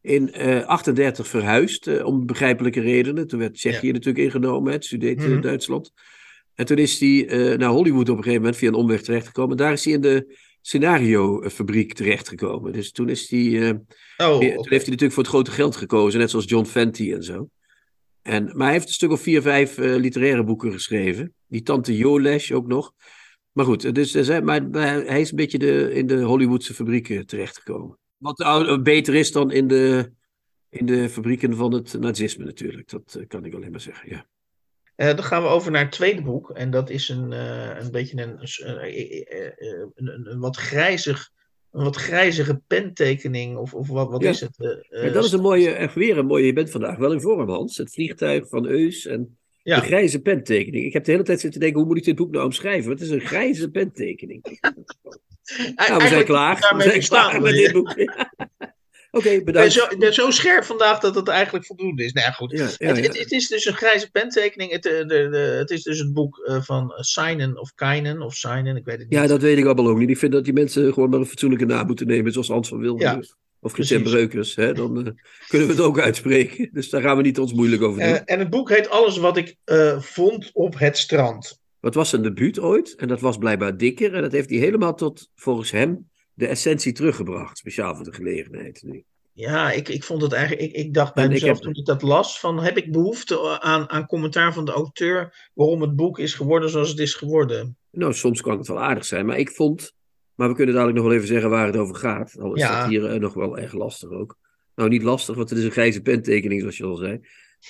[SPEAKER 2] in uh, 38 verhuisd, uh, om begrijpelijke redenen. Toen werd Tsjechië ja. natuurlijk ingenomen, het studeert mm -hmm. En toen is hij uh, naar Hollywood op een gegeven moment via een omweg terechtgekomen. Daar is hij in de scenariofabriek terechtgekomen. Dus toen, is hij, uh, oh, okay. toen heeft hij natuurlijk voor het grote geld gekozen, net zoals John Fenty en zo. En, maar hij heeft een stuk of vier, vijf uh, literaire boeken geschreven. Die Tante Jolesh ook nog. Maar goed, dus, dus, maar, maar hij is een beetje de, in de Hollywoodse fabrieken terechtgekomen. Wat beter is dan in de, in de fabrieken van het nazisme natuurlijk. Dat eh, kan ik alleen maar zeggen, ja.
[SPEAKER 3] Uh, dan gaan we over naar het tweede boek. En dat is een, uh, een beetje een, een, een, een, wat grijzig, een wat grijzige pentekening. Of, of wat, wat ja. is het?
[SPEAKER 2] Uh, ja, dat is een mooie, echt weer een mooie. Je bent vandaag wel in vorm, Hans. Het vliegtuig van Eus en ja. de grijze pentekening. Ik heb de hele tijd zitten denken, hoe moet ik dit boek nou omschrijven? Het is een grijze pentekening. *laughs* Nou, we zijn klaar. We zijn klaar met dit boek. *laughs* Oké, bedankt.
[SPEAKER 3] Zo, zo, scherp vandaag dat het eigenlijk voldoende is. Nou ja, goed. Ja, ja, het, het, het, is dus een grijze pentekening. Het, de, de, het is dus het boek uh, van Seinen of Keinen of Seinen, ik weet het niet.
[SPEAKER 2] Ja, dat weet ik allemaal ook niet. Ik vind dat die mensen gewoon maar een fatsoenlijke naam moeten nemen, zoals Hans van Wilder. Of Christian Breukers, hè? dan uh, kunnen we het ook uitspreken. Dus daar gaan we niet ons moeilijk over doen. Uh,
[SPEAKER 3] en het boek heet Alles wat ik vond op het strand.
[SPEAKER 2] Wat was zijn debuut ooit? En dat was blijkbaar dikker. En dat heeft hij helemaal tot, volgens hem, de essentie teruggebracht. Speciaal voor de gelegenheid nu.
[SPEAKER 3] Ja, ik, ik vond het eigenlijk. Ik, ik dacht bij en mezelf toen ik dat las: van heb ik behoefte aan, aan commentaar van de auteur waarom het boek is geworden zoals het is geworden?
[SPEAKER 2] Nou, soms kan het wel aardig zijn, maar ik vond. Maar we kunnen dadelijk nog wel even zeggen waar het over gaat. Al is ja. dat hier uh, nog wel erg lastig ook. Nou, niet lastig, want het is een grijze pentekening, zoals je al zei.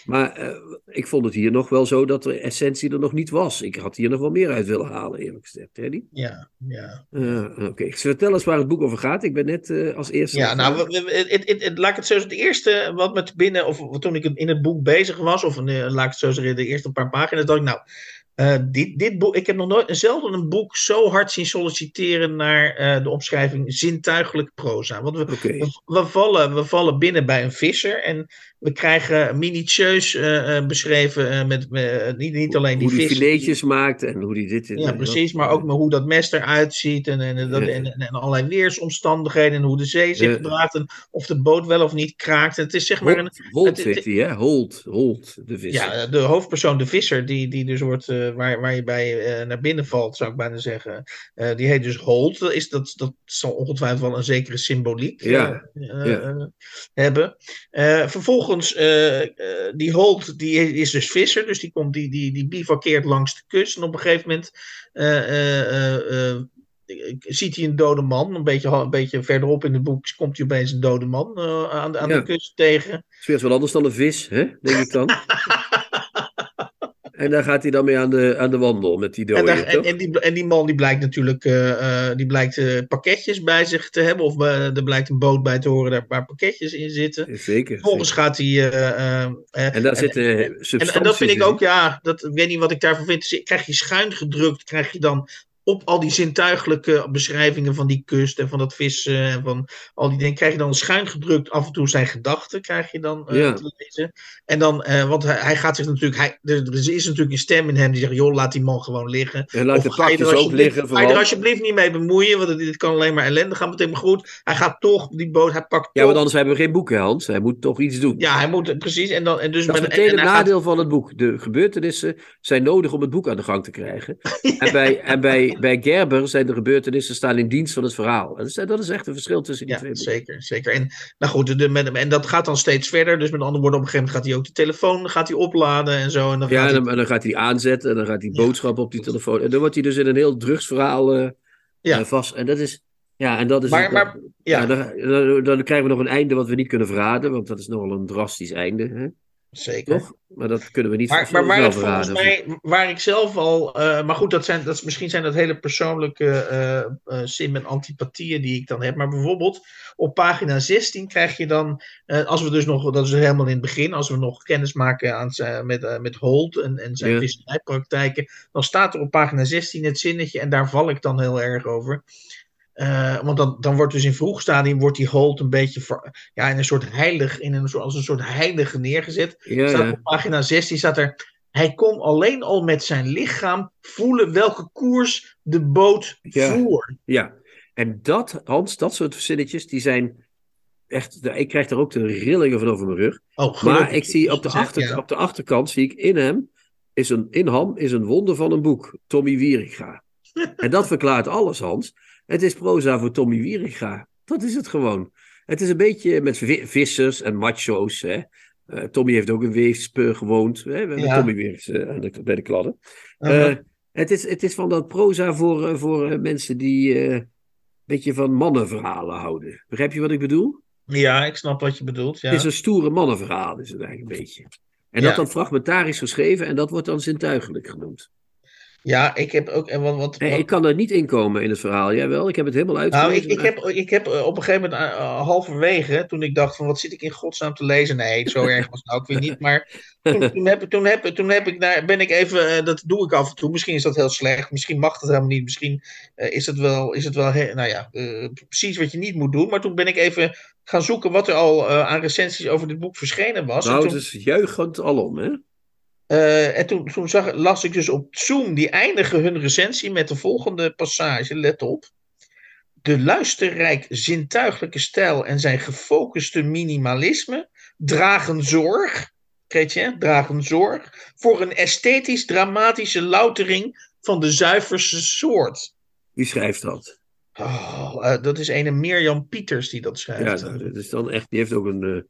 [SPEAKER 2] Maar uh, ik vond het hier nog wel zo dat de essentie er nog niet was. Ik had hier nog wel meer uit willen halen, eerlijk gezegd. Teddy?
[SPEAKER 3] Ja, ja.
[SPEAKER 2] Uh, Oké, okay. vertel eens waar het boek over gaat. Ik ben net uh, als eerste.
[SPEAKER 3] Ja, nou, het, het, het, laat ik het zo. Het eerste wat me binnen, of toen ik in het boek bezig was, of laat ik het zo zeggen, de eerste paar pagina's, dacht ik, nou. Uh, dit, dit boek, ik heb nog nooit zelden een boek zo hard zien solliciteren naar uh, de omschrijving zintuigelijk proza. Want we,
[SPEAKER 2] okay.
[SPEAKER 3] we, we, vallen, we vallen binnen bij een visser en we krijgen minutieus uh, beschreven met, met niet, niet alleen die
[SPEAKER 2] Hoe die
[SPEAKER 3] vis.
[SPEAKER 2] filetjes maakt en hoe die dit...
[SPEAKER 3] Ja, precies, maar ook hoe dat mes eruit ziet en, en, en, en, en, allerlei weersomstandigheden en hoe de zee zich gedraagt en of de boot wel of niet kraakt. Het is zeg maar
[SPEAKER 2] een... Holt zegt hij, hè? Holt, Holt, de visser.
[SPEAKER 3] Ja, de hoofdpersoon, de visser, die, die dus wordt, waar, waar je bij naar binnen valt, zou ik bijna zeggen. die heet dus Holt. Is dat, dat zal ongetwijfeld wel een zekere symboliek
[SPEAKER 2] ja.
[SPEAKER 3] hebben. vervolgens Vervolgens, uh, uh, die Holt, die is dus visser, dus die, komt, die, die, die bivakkeert langs de kust. En op een gegeven moment uh, ziet hij een dode man. Een beetje, een beetje verderop in het boek komt hij opeens een dode man aan, aan ja. de kust tegen.
[SPEAKER 2] Het is weer wat anders dan een vis, hè? denk ik dan. *laughs* En daar gaat hij dan mee aan de, aan de wandel met die dode.
[SPEAKER 3] En, daar, en, en, die, en die man die blijkt natuurlijk uh, uh, die blijkt, uh, pakketjes bij zich te hebben. Of er blijkt een boot bij te horen daar waar pakketjes in zitten.
[SPEAKER 2] Zeker.
[SPEAKER 3] Vervolgens gaat hij.
[SPEAKER 2] en daar zitten
[SPEAKER 3] en, en dat vind ik ook, ja, dat, ik weet niet wat ik daarvan vind. Dus krijg je schuin gedrukt, krijg je dan op al die zintuigelijke beschrijvingen van die kust en van dat vissen en van al die dingen, krijg je dan schuin gedrukt af en toe zijn gedachten, krijg je dan uh,
[SPEAKER 2] ja.
[SPEAKER 3] te lezen. En dan, uh, want hij, hij, gaat zich natuurlijk, hij, er, er, is natuurlijk een stem in hem die zegt, joh, laat die man gewoon liggen.
[SPEAKER 2] En laat
[SPEAKER 3] of
[SPEAKER 2] de pakjes ook liggen.
[SPEAKER 3] Ga je er alsjeblieft niet mee bemoeien, want dit kan alleen maar ellende gaan betekenen. Maar goed, hij gaat toch die boot, hij pakt
[SPEAKER 2] Ja, want anders hebben we geen boeken, Hans. Hij moet toch iets doen.
[SPEAKER 3] Ja, hij moet, precies. En dan, en dus
[SPEAKER 2] dat is meteen het nadeel gaat... van het boek. De gebeurtenissen zijn nodig om het boek aan de gang te krijgen. *laughs* ja. En bij, en bij, bij Gerber zijn de gebeurtenissen staan in dienst van het verhaal. Dat is, dat is echt een verschil tussen die
[SPEAKER 3] ja,
[SPEAKER 2] twee.
[SPEAKER 3] Zeker, zeker. En, nou goed, de, met, en dat gaat dan steeds verder. Dus met andere woorden, op een gegeven moment gaat hij ook de telefoon gaat hij opladen en zo. En dan
[SPEAKER 2] ja,
[SPEAKER 3] gaat
[SPEAKER 2] en dan, dan, gaat hij aanzetten en dan gaat hij boodschappen op die telefoon. En dan wordt hij dus in een heel drugsverhaal uh,
[SPEAKER 3] ja.
[SPEAKER 2] uh, vast. En dat is. Ja, en dat is.
[SPEAKER 3] Maar, maar,
[SPEAKER 2] ja. ja dan, dan, dan, krijgen we nog een einde wat we niet kunnen verraden, want dat is nogal een drastisch einde. Hè?
[SPEAKER 3] Zeker.
[SPEAKER 2] Toch? Maar dat kunnen we niet
[SPEAKER 3] maar, maar waar, het volgens mij, waar ik zelf al. Uh, maar goed, dat zijn, dat is, misschien zijn dat hele persoonlijke uh, uh, sim- en antipathieën die ik dan heb. Maar bijvoorbeeld op pagina 16 krijg je dan. als we dus nog. Dat is helemaal in het begin. Als we nog kennis maken aan, met, met Holt en, en zijn
[SPEAKER 2] Ja.
[SPEAKER 3] visserijpraktijken. Dan staat er op pagina 16 het zinnetje. En daar val ik dan heel erg over. Uh, want dan, dan wordt dus in vroeg stadium wordt die Holt een beetje voor, ja, in een soort heilig, in een, soort- als een soort heilige neergezet.
[SPEAKER 2] Ja,
[SPEAKER 3] staat
[SPEAKER 2] ja.
[SPEAKER 3] Op pagina 16 staat er. Hij kon alleen al met zijn lichaam voelen welke koers de boot
[SPEAKER 2] Ja.
[SPEAKER 3] voer.
[SPEAKER 2] Ja, en dat, Hans, dat soort zinnetjes, die zijn echt, ik krijg er ook de rillingen van over mijn rug.
[SPEAKER 3] Oh.
[SPEAKER 2] Maar ik zie op de, achter,
[SPEAKER 3] ja.
[SPEAKER 2] op de achterkant, zie ik in hem, is een, in ham is een wonder van een boek, Tommy Wieringa. *laughs* en dat verklaart alles, Hans. Het is proza voor Tommy Wieringa. Dat is het gewoon. Het is een beetje met vi- vissers en macho's. Hè. Eh, Tommy heeft ook in Weesp gewoond. Hè, met
[SPEAKER 3] Ja.
[SPEAKER 2] Tommy weer eens, eh, bij de kladden.
[SPEAKER 3] Uh-huh.
[SPEAKER 2] Eh, het, is, het is van dat proza voor, voor mensen die een beetje van mannenverhalen houden. Begrijp je wat ik bedoel?
[SPEAKER 3] ja, ik snap wat je bedoelt. Ja.
[SPEAKER 2] Het is een stoere mannenverhaal, is het eigenlijk een beetje. En
[SPEAKER 3] Ja.
[SPEAKER 2] dat dan fragmentarisch geschreven en dat wordt dan zintuigelijk genoemd.
[SPEAKER 3] Ja, ik heb ook. En wat, wat,
[SPEAKER 2] ik kan er niet in komen in het verhaal. Jij wel? Ik heb het helemaal
[SPEAKER 3] Nou,
[SPEAKER 2] uitgelezen.
[SPEAKER 3] ik, heb, ik heb eh, op een gegeven moment, eh, eh, halverwege, toen ik dacht van wat zit ik in godsnaam te lezen? Nee, zo *laughs* erg was het nou ook weer niet. Maar toen, toen, heb, toen, heb, toen heb ik daar, ben ik even, dat doe ik af en toe. Misschien is dat heel slecht, misschien mag dat helemaal niet. Misschien is het wel, is het wel he- nou ja, precies wat je niet moet doen. Maar toen ben ik even gaan zoeken wat er al aan recensies over dit boek verschenen was.
[SPEAKER 2] Nou,
[SPEAKER 3] toen-
[SPEAKER 2] het is juichend alom, hè?
[SPEAKER 3] Eh, en toen, toen zag, las ik dus op Zoom, die eindigen hun recensie met de volgende passage. Let op. De luisterrijk zintuiglijke stijl en zijn gefocuste minimalisme dragen zorg, Kretje, dragen zorg voor een esthetisch dramatische loutering van de zuiverste soort.
[SPEAKER 2] Wie schrijft dat?
[SPEAKER 3] Oh, eh, dat is ene Mirjam Pieters die dat
[SPEAKER 2] Ja,
[SPEAKER 3] schrijft.
[SPEAKER 2] nou, dat is dan echt, die heeft ook een, eh,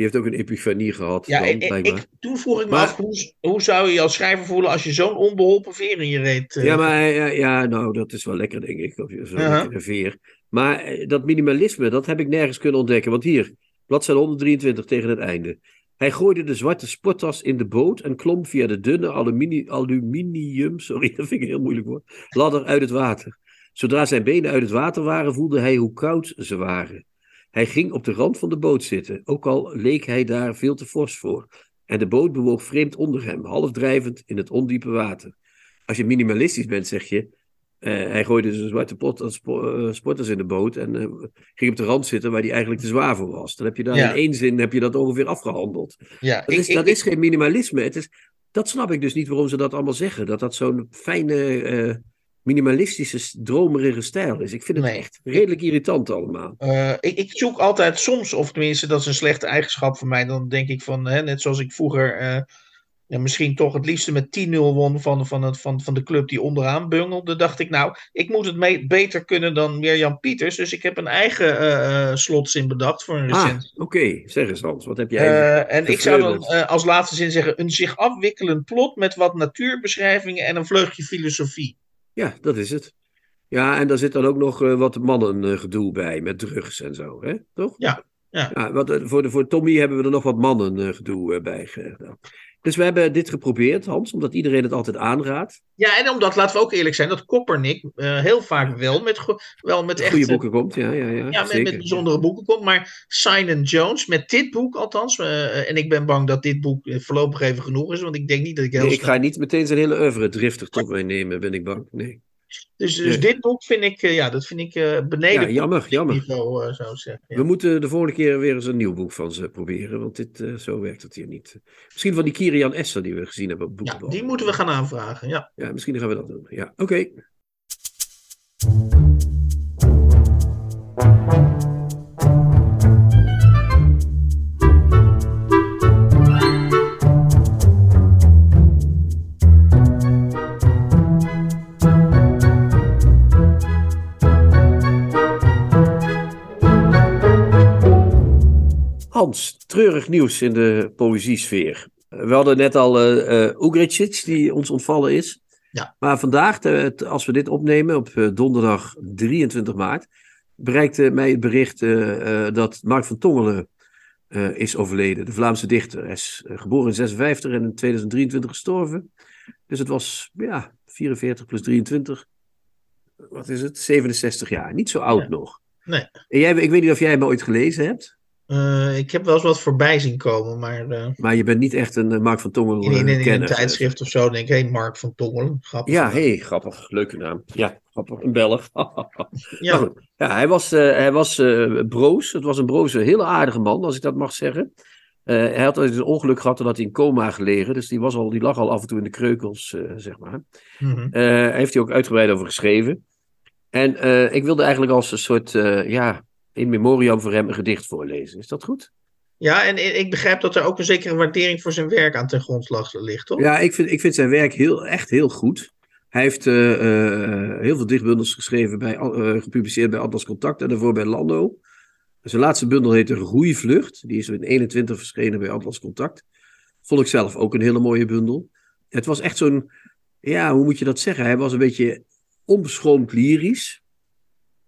[SPEAKER 2] die heeft ook een epifanie gehad.
[SPEAKER 3] Ja,
[SPEAKER 2] dan, blijkbaar.
[SPEAKER 3] ik, toen vroeg ik me
[SPEAKER 2] Maar-
[SPEAKER 3] af, hoe, hoe zou je je als schrijver voelen als je zo'n onbeholpen veer in je reet... eh,
[SPEAKER 2] Ja, maar ja, ja, nou, dat is wel lekker, denk ik. Of zo'n
[SPEAKER 3] Uh-huh.
[SPEAKER 2] veer. Maar eh, dat minimalisme, dat heb ik nergens kunnen ontdekken. Want hier, bladzijde 123 tegen het einde. Hij gooide de zwarte sporttas in de boot en klom via de dunne alumini aluminium, sorry, *laughs* dat vind ik een heel moeilijk woord, ladder uit het water. Zodra zijn benen uit het water waren, voelde hij hoe koud ze waren. Hij ging op de rand van de boot zitten, ook al leek hij daar veel te fors voor. En de boot bewoog vreemd onder hem, half drijvend in het ondiepe water. Als je minimalistisch bent, zeg je. Uh, hij gooide zijn zwarte pot, uh, sporters in de boot en uh, ging op de rand zitten waar hij eigenlijk te zwaar voor was. Dan heb je daar ja. in één zin heb je dat ongeveer afgehandeld. Ja, dat, is, ik, dat ik, is geen minimalisme. Het is, dat snap ik dus niet waarom ze dat allemaal zeggen. Dat dat zo'n fijne minimalistische, dromerige stijl is. Ik vind het nee. echt redelijk irritant allemaal.
[SPEAKER 3] Uh, ik, ik, zoek altijd soms, of tenminste dat is een slechte eigenschap van mij, dan denk ik van, hè, net zoals ik vroeger uh, ja, misschien toch het liefste met 10-0 won van, van, het, van, van de club die onderaan bungelde, dacht ik nou, ik moet het mee, beter kunnen dan Mirjam Pieters, dus ik heb een eigen uh, slotzin bedacht voor een
[SPEAKER 2] ah,
[SPEAKER 3] recensie.
[SPEAKER 2] Ah, Oké, zeg eens Hans, wat heb jij?
[SPEAKER 3] en ik zou dan als laatste zin zeggen, een zich afwikkelend plot met wat natuurbeschrijvingen en een vleugje filosofie.
[SPEAKER 2] Ja, dat is het. Ja, en daar zit dan ook nog uh, wat mannengedoe uh, bij, met drugs en zo, hè? toch?
[SPEAKER 3] Ja. ja.
[SPEAKER 2] ja wat, uh, voor, de, voor Tommy hebben we er nog wat mannengedoe bij gedaan. Dus we hebben dit geprobeerd, Hans, omdat iedereen het altijd aanraadt.
[SPEAKER 3] Ja, en omdat, laten we ook eerlijk zijn, dat Koppernik heel vaak wel met, wel met
[SPEAKER 2] echt... Goede boeken komt, ja. Ja, ja,
[SPEAKER 3] ja met, met, bijzondere boeken komt. Maar Simon Jones, met dit boek althans, en ik ben bang dat dit boek voorlopig even genoeg is, want ik denk niet dat ik heel
[SPEAKER 2] nee, Ik ga niet meteen zijn hele oeuvre driftig tot mij nemen, ben ik bang. Nee.
[SPEAKER 3] Dus, dus nee. dit boek vind ik, ja, dat vind ik uh, beneden.
[SPEAKER 2] Ja, jammer, jammer.
[SPEAKER 3] Niveau, uh, zou zeggen, ja.
[SPEAKER 2] We moeten de volgende keer weer eens een nieuw boek van ze proberen, want dit, uh, zo werkt het hier niet. Misschien van die Kirian Esser die we gezien hebben op
[SPEAKER 3] Ja, die moeten we gaan aanvragen, ja.
[SPEAKER 2] Ja, misschien gaan we dat doen. Ja, oké. Okay. Hans, treurig nieuws in de poëziesfeer. We hadden net al uh, Ugricic, die ons ontvallen is.
[SPEAKER 3] Ja.
[SPEAKER 2] Maar vandaag, als we dit opnemen op donderdag 23 maart, bereikte mij het bericht uh, dat Mark van Tongelen uh, is overleden. De Vlaamse dichter. Hij is geboren in 56 en in 2023 gestorven. Dus het was ja, 44 plus 23. Wat is het? 67 jaar. Niet zo oud
[SPEAKER 3] ja.
[SPEAKER 2] nog.
[SPEAKER 3] Nee.
[SPEAKER 2] En jij, ik weet niet of jij hem ooit gelezen hebt.
[SPEAKER 3] Uh, ik heb wel eens wat voorbij zien komen, maar... Uh,
[SPEAKER 2] maar je bent niet echt een uh, Mark van Tongelen
[SPEAKER 3] in, in, in, in een tijdschrift of zo denk ik, hé, hey, Mark van Tongelen, grappig.
[SPEAKER 2] Ja, hé, hey, grappig, leuke naam. Ja, grappig, een Belg. *laughs* ja. ja, hij was, hij was broos, het was een broze, hele aardige man, als ik dat mag zeggen. hij had een ongeluk gehad dat hij in coma gelegen, dus die, was al, die lag al af en toe in de kreukels, zeg maar.
[SPEAKER 3] Mm -hmm.
[SPEAKER 2] Heeft hij ook uitgebreid over geschreven. En ik wilde eigenlijk als een soort, ja in memoriam voor hem een gedicht voorlezen. Is dat goed?
[SPEAKER 3] Ja, en ik begrijp dat er ook een zekere waardering voor zijn werk aan ten grondslag ligt, toch?
[SPEAKER 2] Ja, ik vind, ik vind zijn werk heel, echt heel goed. Hij heeft uh, uh, heel veel dichtbundels geschreven, bij, uh, gepubliceerd bij Atlas Contact en daarvoor bij Lando. Zijn laatste bundel heet De Groeivlucht. Die is in 21 verschenen bij Atlas Contact. Vond ik zelf ook een hele mooie bundel. Het was echt zo'n, ja, hoe moet je dat zeggen? Hij was een beetje onbeschroomd lyrisch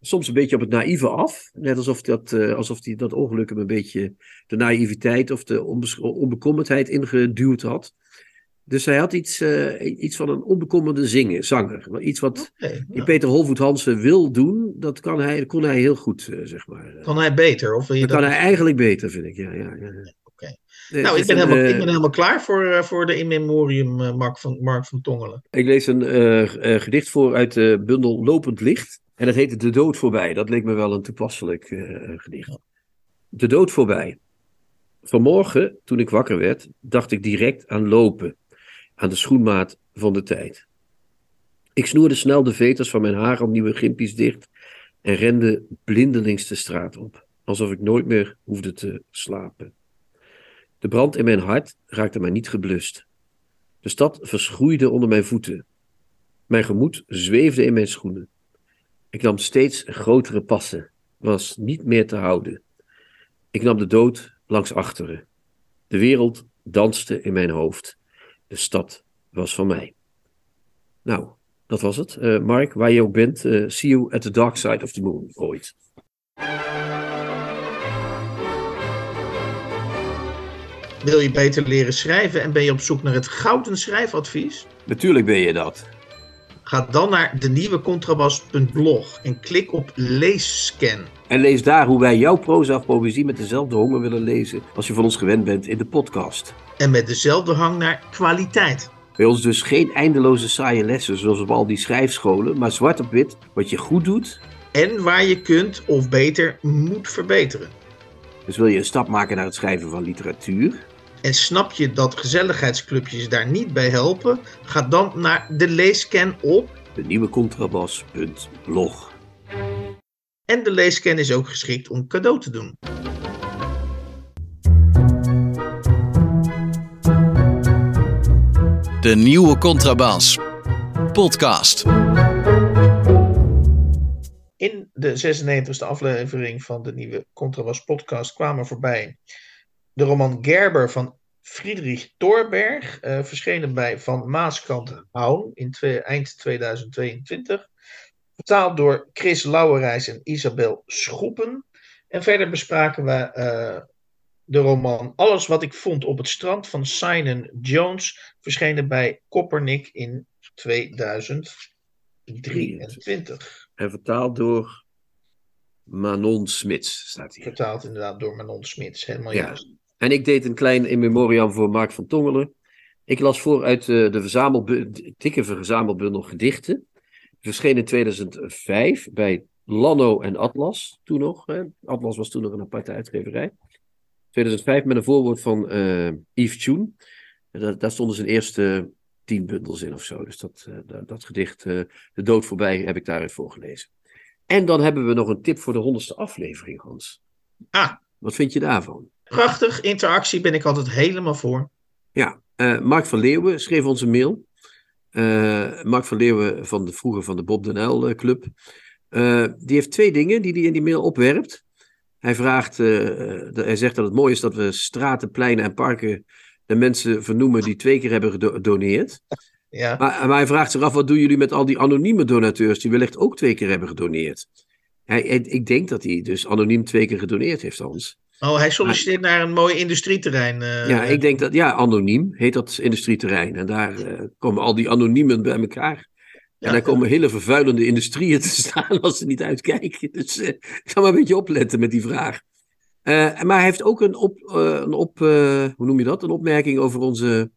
[SPEAKER 2] soms een beetje op het naïeve af. Net alsof, dat, uh, alsof die, dat ongeluk hem een beetje de naïviteit of de onbekommerdheid ingeduwd had. Dus hij had iets, uh, iets van een onbekommerde zingen, zanger. Iets wat okay, ja. Peter Holvoet Hansen wil doen, dat kan hij, kon hij heel goed, uh, zeg maar.
[SPEAKER 3] Kan hij beter? Of wil je
[SPEAKER 2] dat, dat kan hij eigenlijk beter, vind ik. Ja, ja, ja.
[SPEAKER 3] Oké. Okay. nou, ik ben, een, helemaal, ik ben helemaal klaar voor, voor de in memoriam Mark van, Mark van Tongelen.
[SPEAKER 2] Ik lees een gedicht voor uit de bundel Lopend Licht. En dat heette De Dood Voorbij. Dat leek me wel een toepasselijk uh, gedicht. De Dood Voorbij. Vanmorgen, toen ik wakker werd, dacht ik direct aan lopen. Aan de schoenmaat van de tijd. Ik snoerde snel de veters van mijn haar nieuwe gimpies dicht en rende blindelings de straat op, alsof ik nooit meer hoefde te slapen. De brand in mijn hart raakte mij niet geblust. De stad verschroeide onder mijn voeten. Mijn gemoed zweefde in mijn schoenen. Ik nam steeds grotere passen, was niet meer te houden. Ik nam de dood langs achteren. De wereld danste in mijn hoofd. De stad was van mij. Nou, dat was het. Uh, Mark, waar je ook bent, uh, see you at the dark side of the moon ooit.
[SPEAKER 3] Wil je beter leren schrijven en ben je op zoek naar het gouden schrijfadvies?
[SPEAKER 2] Natuurlijk ben je dat.
[SPEAKER 3] Ga dan naar de nieuwe contrabas.blog en klik op leesscan.
[SPEAKER 2] En lees daar hoe wij jouw proza of poëzie met dezelfde honger willen lezen als je van ons gewend bent in de podcast.
[SPEAKER 3] En met dezelfde hang naar kwaliteit.
[SPEAKER 2] Bij ons dus geen eindeloze saaie lessen zoals op al die schrijfscholen, maar zwart op wit wat je goed doet.
[SPEAKER 3] En waar je kunt of beter moet verbeteren.
[SPEAKER 2] Dus wil je een stap maken naar het schrijven van literatuur?
[SPEAKER 3] En snap je dat gezelligheidsclubjes daar niet bij helpen? Ga dan naar de leescan op.
[SPEAKER 2] De nieuwe contrabas.blog.
[SPEAKER 3] En de leescan is ook geschikt om cadeau te doen.
[SPEAKER 1] De nieuwe Contrabas. Podcast.
[SPEAKER 3] In de 96e aflevering van de nieuwe Contrabas podcast kwamen voorbij de roman Gerber van Friedrich Thorberg, uh, verschenen bij Van Maaskant Houn in twee, eind 2022. Vertaald door Chris Lauwerijs en Isabel Schoepen. En verder bespraken we uh, de roman Alles wat ik vond op het strand van Simon Jones, verschenen bij Koppernik in 2023.
[SPEAKER 2] En vertaald door Manon Smits, staat hier.
[SPEAKER 3] Vertaald inderdaad door Manon Smits, helemaal ja. juist.
[SPEAKER 2] En ik deed een klein in memoriam voor Mark van Tongelen. Ik las voor uit de, de verzamelbundel, dikke verzamelbundel gedichten. Verscheen in 2005 bij Lano en Atlas, toen nog. Hè. Atlas was toen nog een aparte uitgeverij. 2005 met een voorwoord van uh, Yves Tjoen. Daar, daar stonden zijn eerste tien bundels in of zo. Dus dat, uh, dat, dat, gedicht, uh, De Dood Voorbij, heb ik daarin voorgelezen. En dan hebben we nog een tip voor de honderdste aflevering, Hans.
[SPEAKER 3] Ah.
[SPEAKER 2] Wat vind je daarvan?
[SPEAKER 3] Prachtig, interactie ben ik altijd helemaal voor.
[SPEAKER 2] Ja, uh, Mark van Leeuwen schreef ons een mail. Uh, Mark van Leeuwen van de vroeger van de Bob Den Uyl Club. Uh, die heeft twee dingen die hij in die mail opwerpt. Hij, vraagt, hij zegt dat het mooi is dat we straten, pleinen en parken de mensen vernoemen die twee keer hebben gedoneerd.
[SPEAKER 3] Ja.
[SPEAKER 2] Maar, maar, hij vraagt zich af, wat doen jullie met al die anonieme donateurs die wellicht ook twee keer hebben gedoneerd? Hij, ik denk dat hij dus anoniem twee keer gedoneerd heeft, Hans.
[SPEAKER 3] Oh, hij solliciteert naar een mooi industrieterrein. Uh,
[SPEAKER 2] ja, ik denk dat, ja, anoniem heet dat industrieterrein. En daar uh, komen al die anoniemen bij elkaar. Ja, en daar komen hele vervuilende industrieën te staan als ze niet uitkijken. Dus uh, ik ga maar een beetje opletten met die vraag. maar hij heeft ook een, op, een op hoe noem je dat? Een opmerking over onze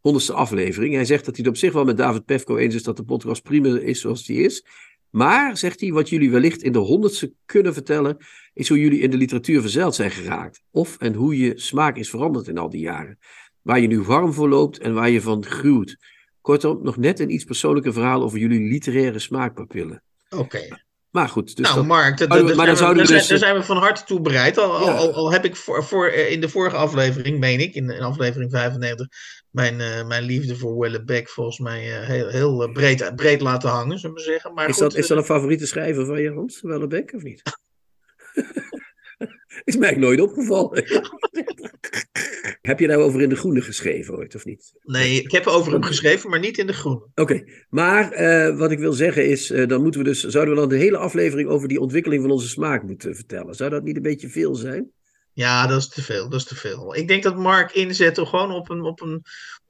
[SPEAKER 2] honderdste aflevering. Hij zegt dat hij het op zich wel met David Pefko eens is dat de podcast prima is zoals die is. Maar, zegt hij, wat jullie wellicht in de honderdste kunnen vertellen, is hoe jullie in de literatuur verzeild zijn geraakt. Of en hoe je smaak is veranderd in al die jaren. Waar je nu warm voor loopt en waar je van gruwt. Kortom, nog net een iets persoonlijker verhaal over jullie literaire smaakpapillen.
[SPEAKER 3] Oké. Okay.
[SPEAKER 2] Maar goed. Dus
[SPEAKER 3] nou,
[SPEAKER 2] dat...
[SPEAKER 3] Mark, dat,
[SPEAKER 2] oh,
[SPEAKER 3] maar dan zouden we dus... daar zijn we van harte toe bereid. Al, ja. al, al, heb ik voor, voor, in de vorige aflevering, meen ik, in, in aflevering 95, mijn, uh, mijn liefde voor Wellebeck volgens mij uh, heel, heel breed, breed laten hangen, zullen we zeggen. Maar
[SPEAKER 2] is,
[SPEAKER 3] goed,
[SPEAKER 2] dat, is dat een favoriete schrijver van je, Hans, Wellebeck, of niet? *laughs* is mij nooit opgevallen. *laughs* heb je daarover in de groene geschreven ooit, of niet?
[SPEAKER 3] Nee, ik heb over hem geschreven, maar niet in de groene.
[SPEAKER 2] Oké, okay. maar uh, wat ik wil zeggen is, uh, dan moeten we dus, zouden we dan de hele aflevering over die ontwikkeling van onze smaak moeten vertellen? Zou dat niet een beetje veel zijn?
[SPEAKER 3] Ja, dat is te veel. Dat is te veel. Ik denk dat Mark inzet gewoon op een, op een,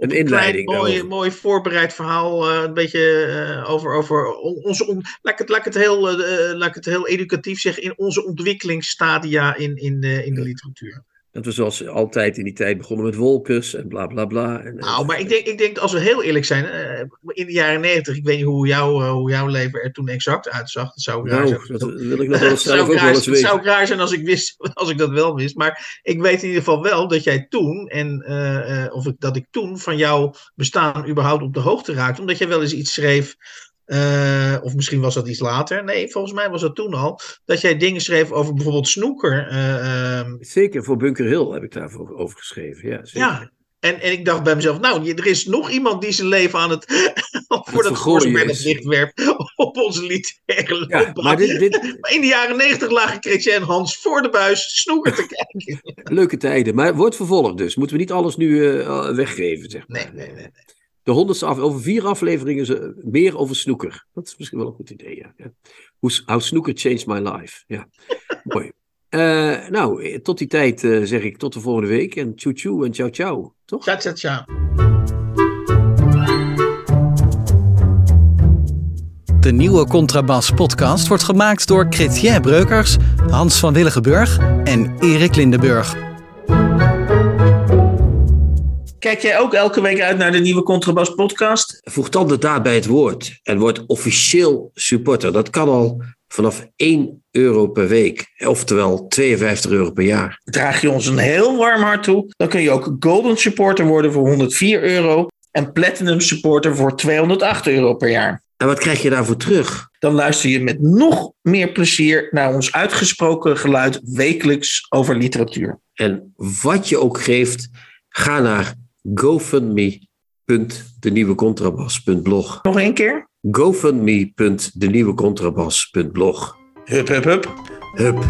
[SPEAKER 2] een, inleiding.
[SPEAKER 3] Klein, mooi, mooi voorbereid verhaal. Uh, een beetje uh, over, over onze. On, laat, ik het, laat, ik het heel, uh, laat ik het heel educatief zeggen. In onze ontwikkelingsstadia in, in, in de literatuur.
[SPEAKER 2] Dat we zoals altijd in die tijd begonnen met wolkens en bla bla bla. En,
[SPEAKER 3] nou, maar ik denk, ik denk als we heel eerlijk zijn, uh, in de jaren negentig, ik weet niet hoe, jou, uh, hoe jouw leven er toen exact uitzag. Dat zou raar
[SPEAKER 2] nou,
[SPEAKER 3] zijn.
[SPEAKER 2] Dat wil ik nog wel zelf ook wel eens weten.
[SPEAKER 3] Het zou raar zijn als ik, wist, *laughs* als ik dat wel wist. Maar ik weet in ieder geval wel dat jij toen, en, uh, of ik, dat ik toen van jouw bestaan überhaupt op de hoogte raakte. Omdat jij wel eens iets schreef. Uh, of misschien was dat iets later. Nee, volgens mij was dat toen al. Dat jij dingen schreef over bijvoorbeeld snoeker. Uh, um...
[SPEAKER 2] Zeker, voor Bunker Hill heb ik daarvoor over geschreven. Ja, zeker.
[SPEAKER 3] ja. En, en ik dacht bij mezelf, nou, er is nog iemand die zijn leven aan het, *laughs* voor dat voorspellend licht werpt *laughs* op onze literaire.
[SPEAKER 2] Ja, maar, dit, dit...
[SPEAKER 3] maar in de jaren negentig lagen Chrétien en Hans voor de buis snoeker te *laughs* kijken.
[SPEAKER 2] Leuke tijden, maar wordt vervolgd dus. Moeten we niet alles nu uh, weggeven, zeg maar.
[SPEAKER 3] Nee, nee, nee. nee
[SPEAKER 2] de honderdste af, over vier afleveringen ze, meer over snoeker. Dat is misschien wel een goed idee. Ja. How Snooker Changed My Life. Ja, *laughs* mooi. Uh, nou, tot die tijd uh, zeg ik tot de volgende week. En tjoe tjoe en ciao ciao. Toch?
[SPEAKER 3] Ciao ciao ciao.
[SPEAKER 1] De nieuwe Contrabas podcast wordt gemaakt door Chrétien Breukers, Hans van Willigenburg en Erik Lindenburg.
[SPEAKER 3] Kijk jij ook elke week uit naar de nieuwe Contrabas podcast?
[SPEAKER 2] Voeg dan de daad bij het woord en word officieel supporter. Dat kan al vanaf 1 euro per week, oftewel 52 euro per jaar.
[SPEAKER 3] Draag je ons een heel warm hart toe, dan kun je ook Golden Supporter worden voor 104 euro en Platinum Supporter voor 208 euro per jaar.
[SPEAKER 2] En wat krijg je daarvoor terug?
[SPEAKER 3] Dan luister je met nog meer plezier naar ons uitgesproken geluid wekelijks over literatuur.
[SPEAKER 2] En wat je ook geeft, ga naar gofundme.denieuwecontrabas.blog.
[SPEAKER 3] Nog één keer?
[SPEAKER 2] gofundme.denieuwecontrabas.blog.
[SPEAKER 3] Hup, hup, hup.
[SPEAKER 2] Hup.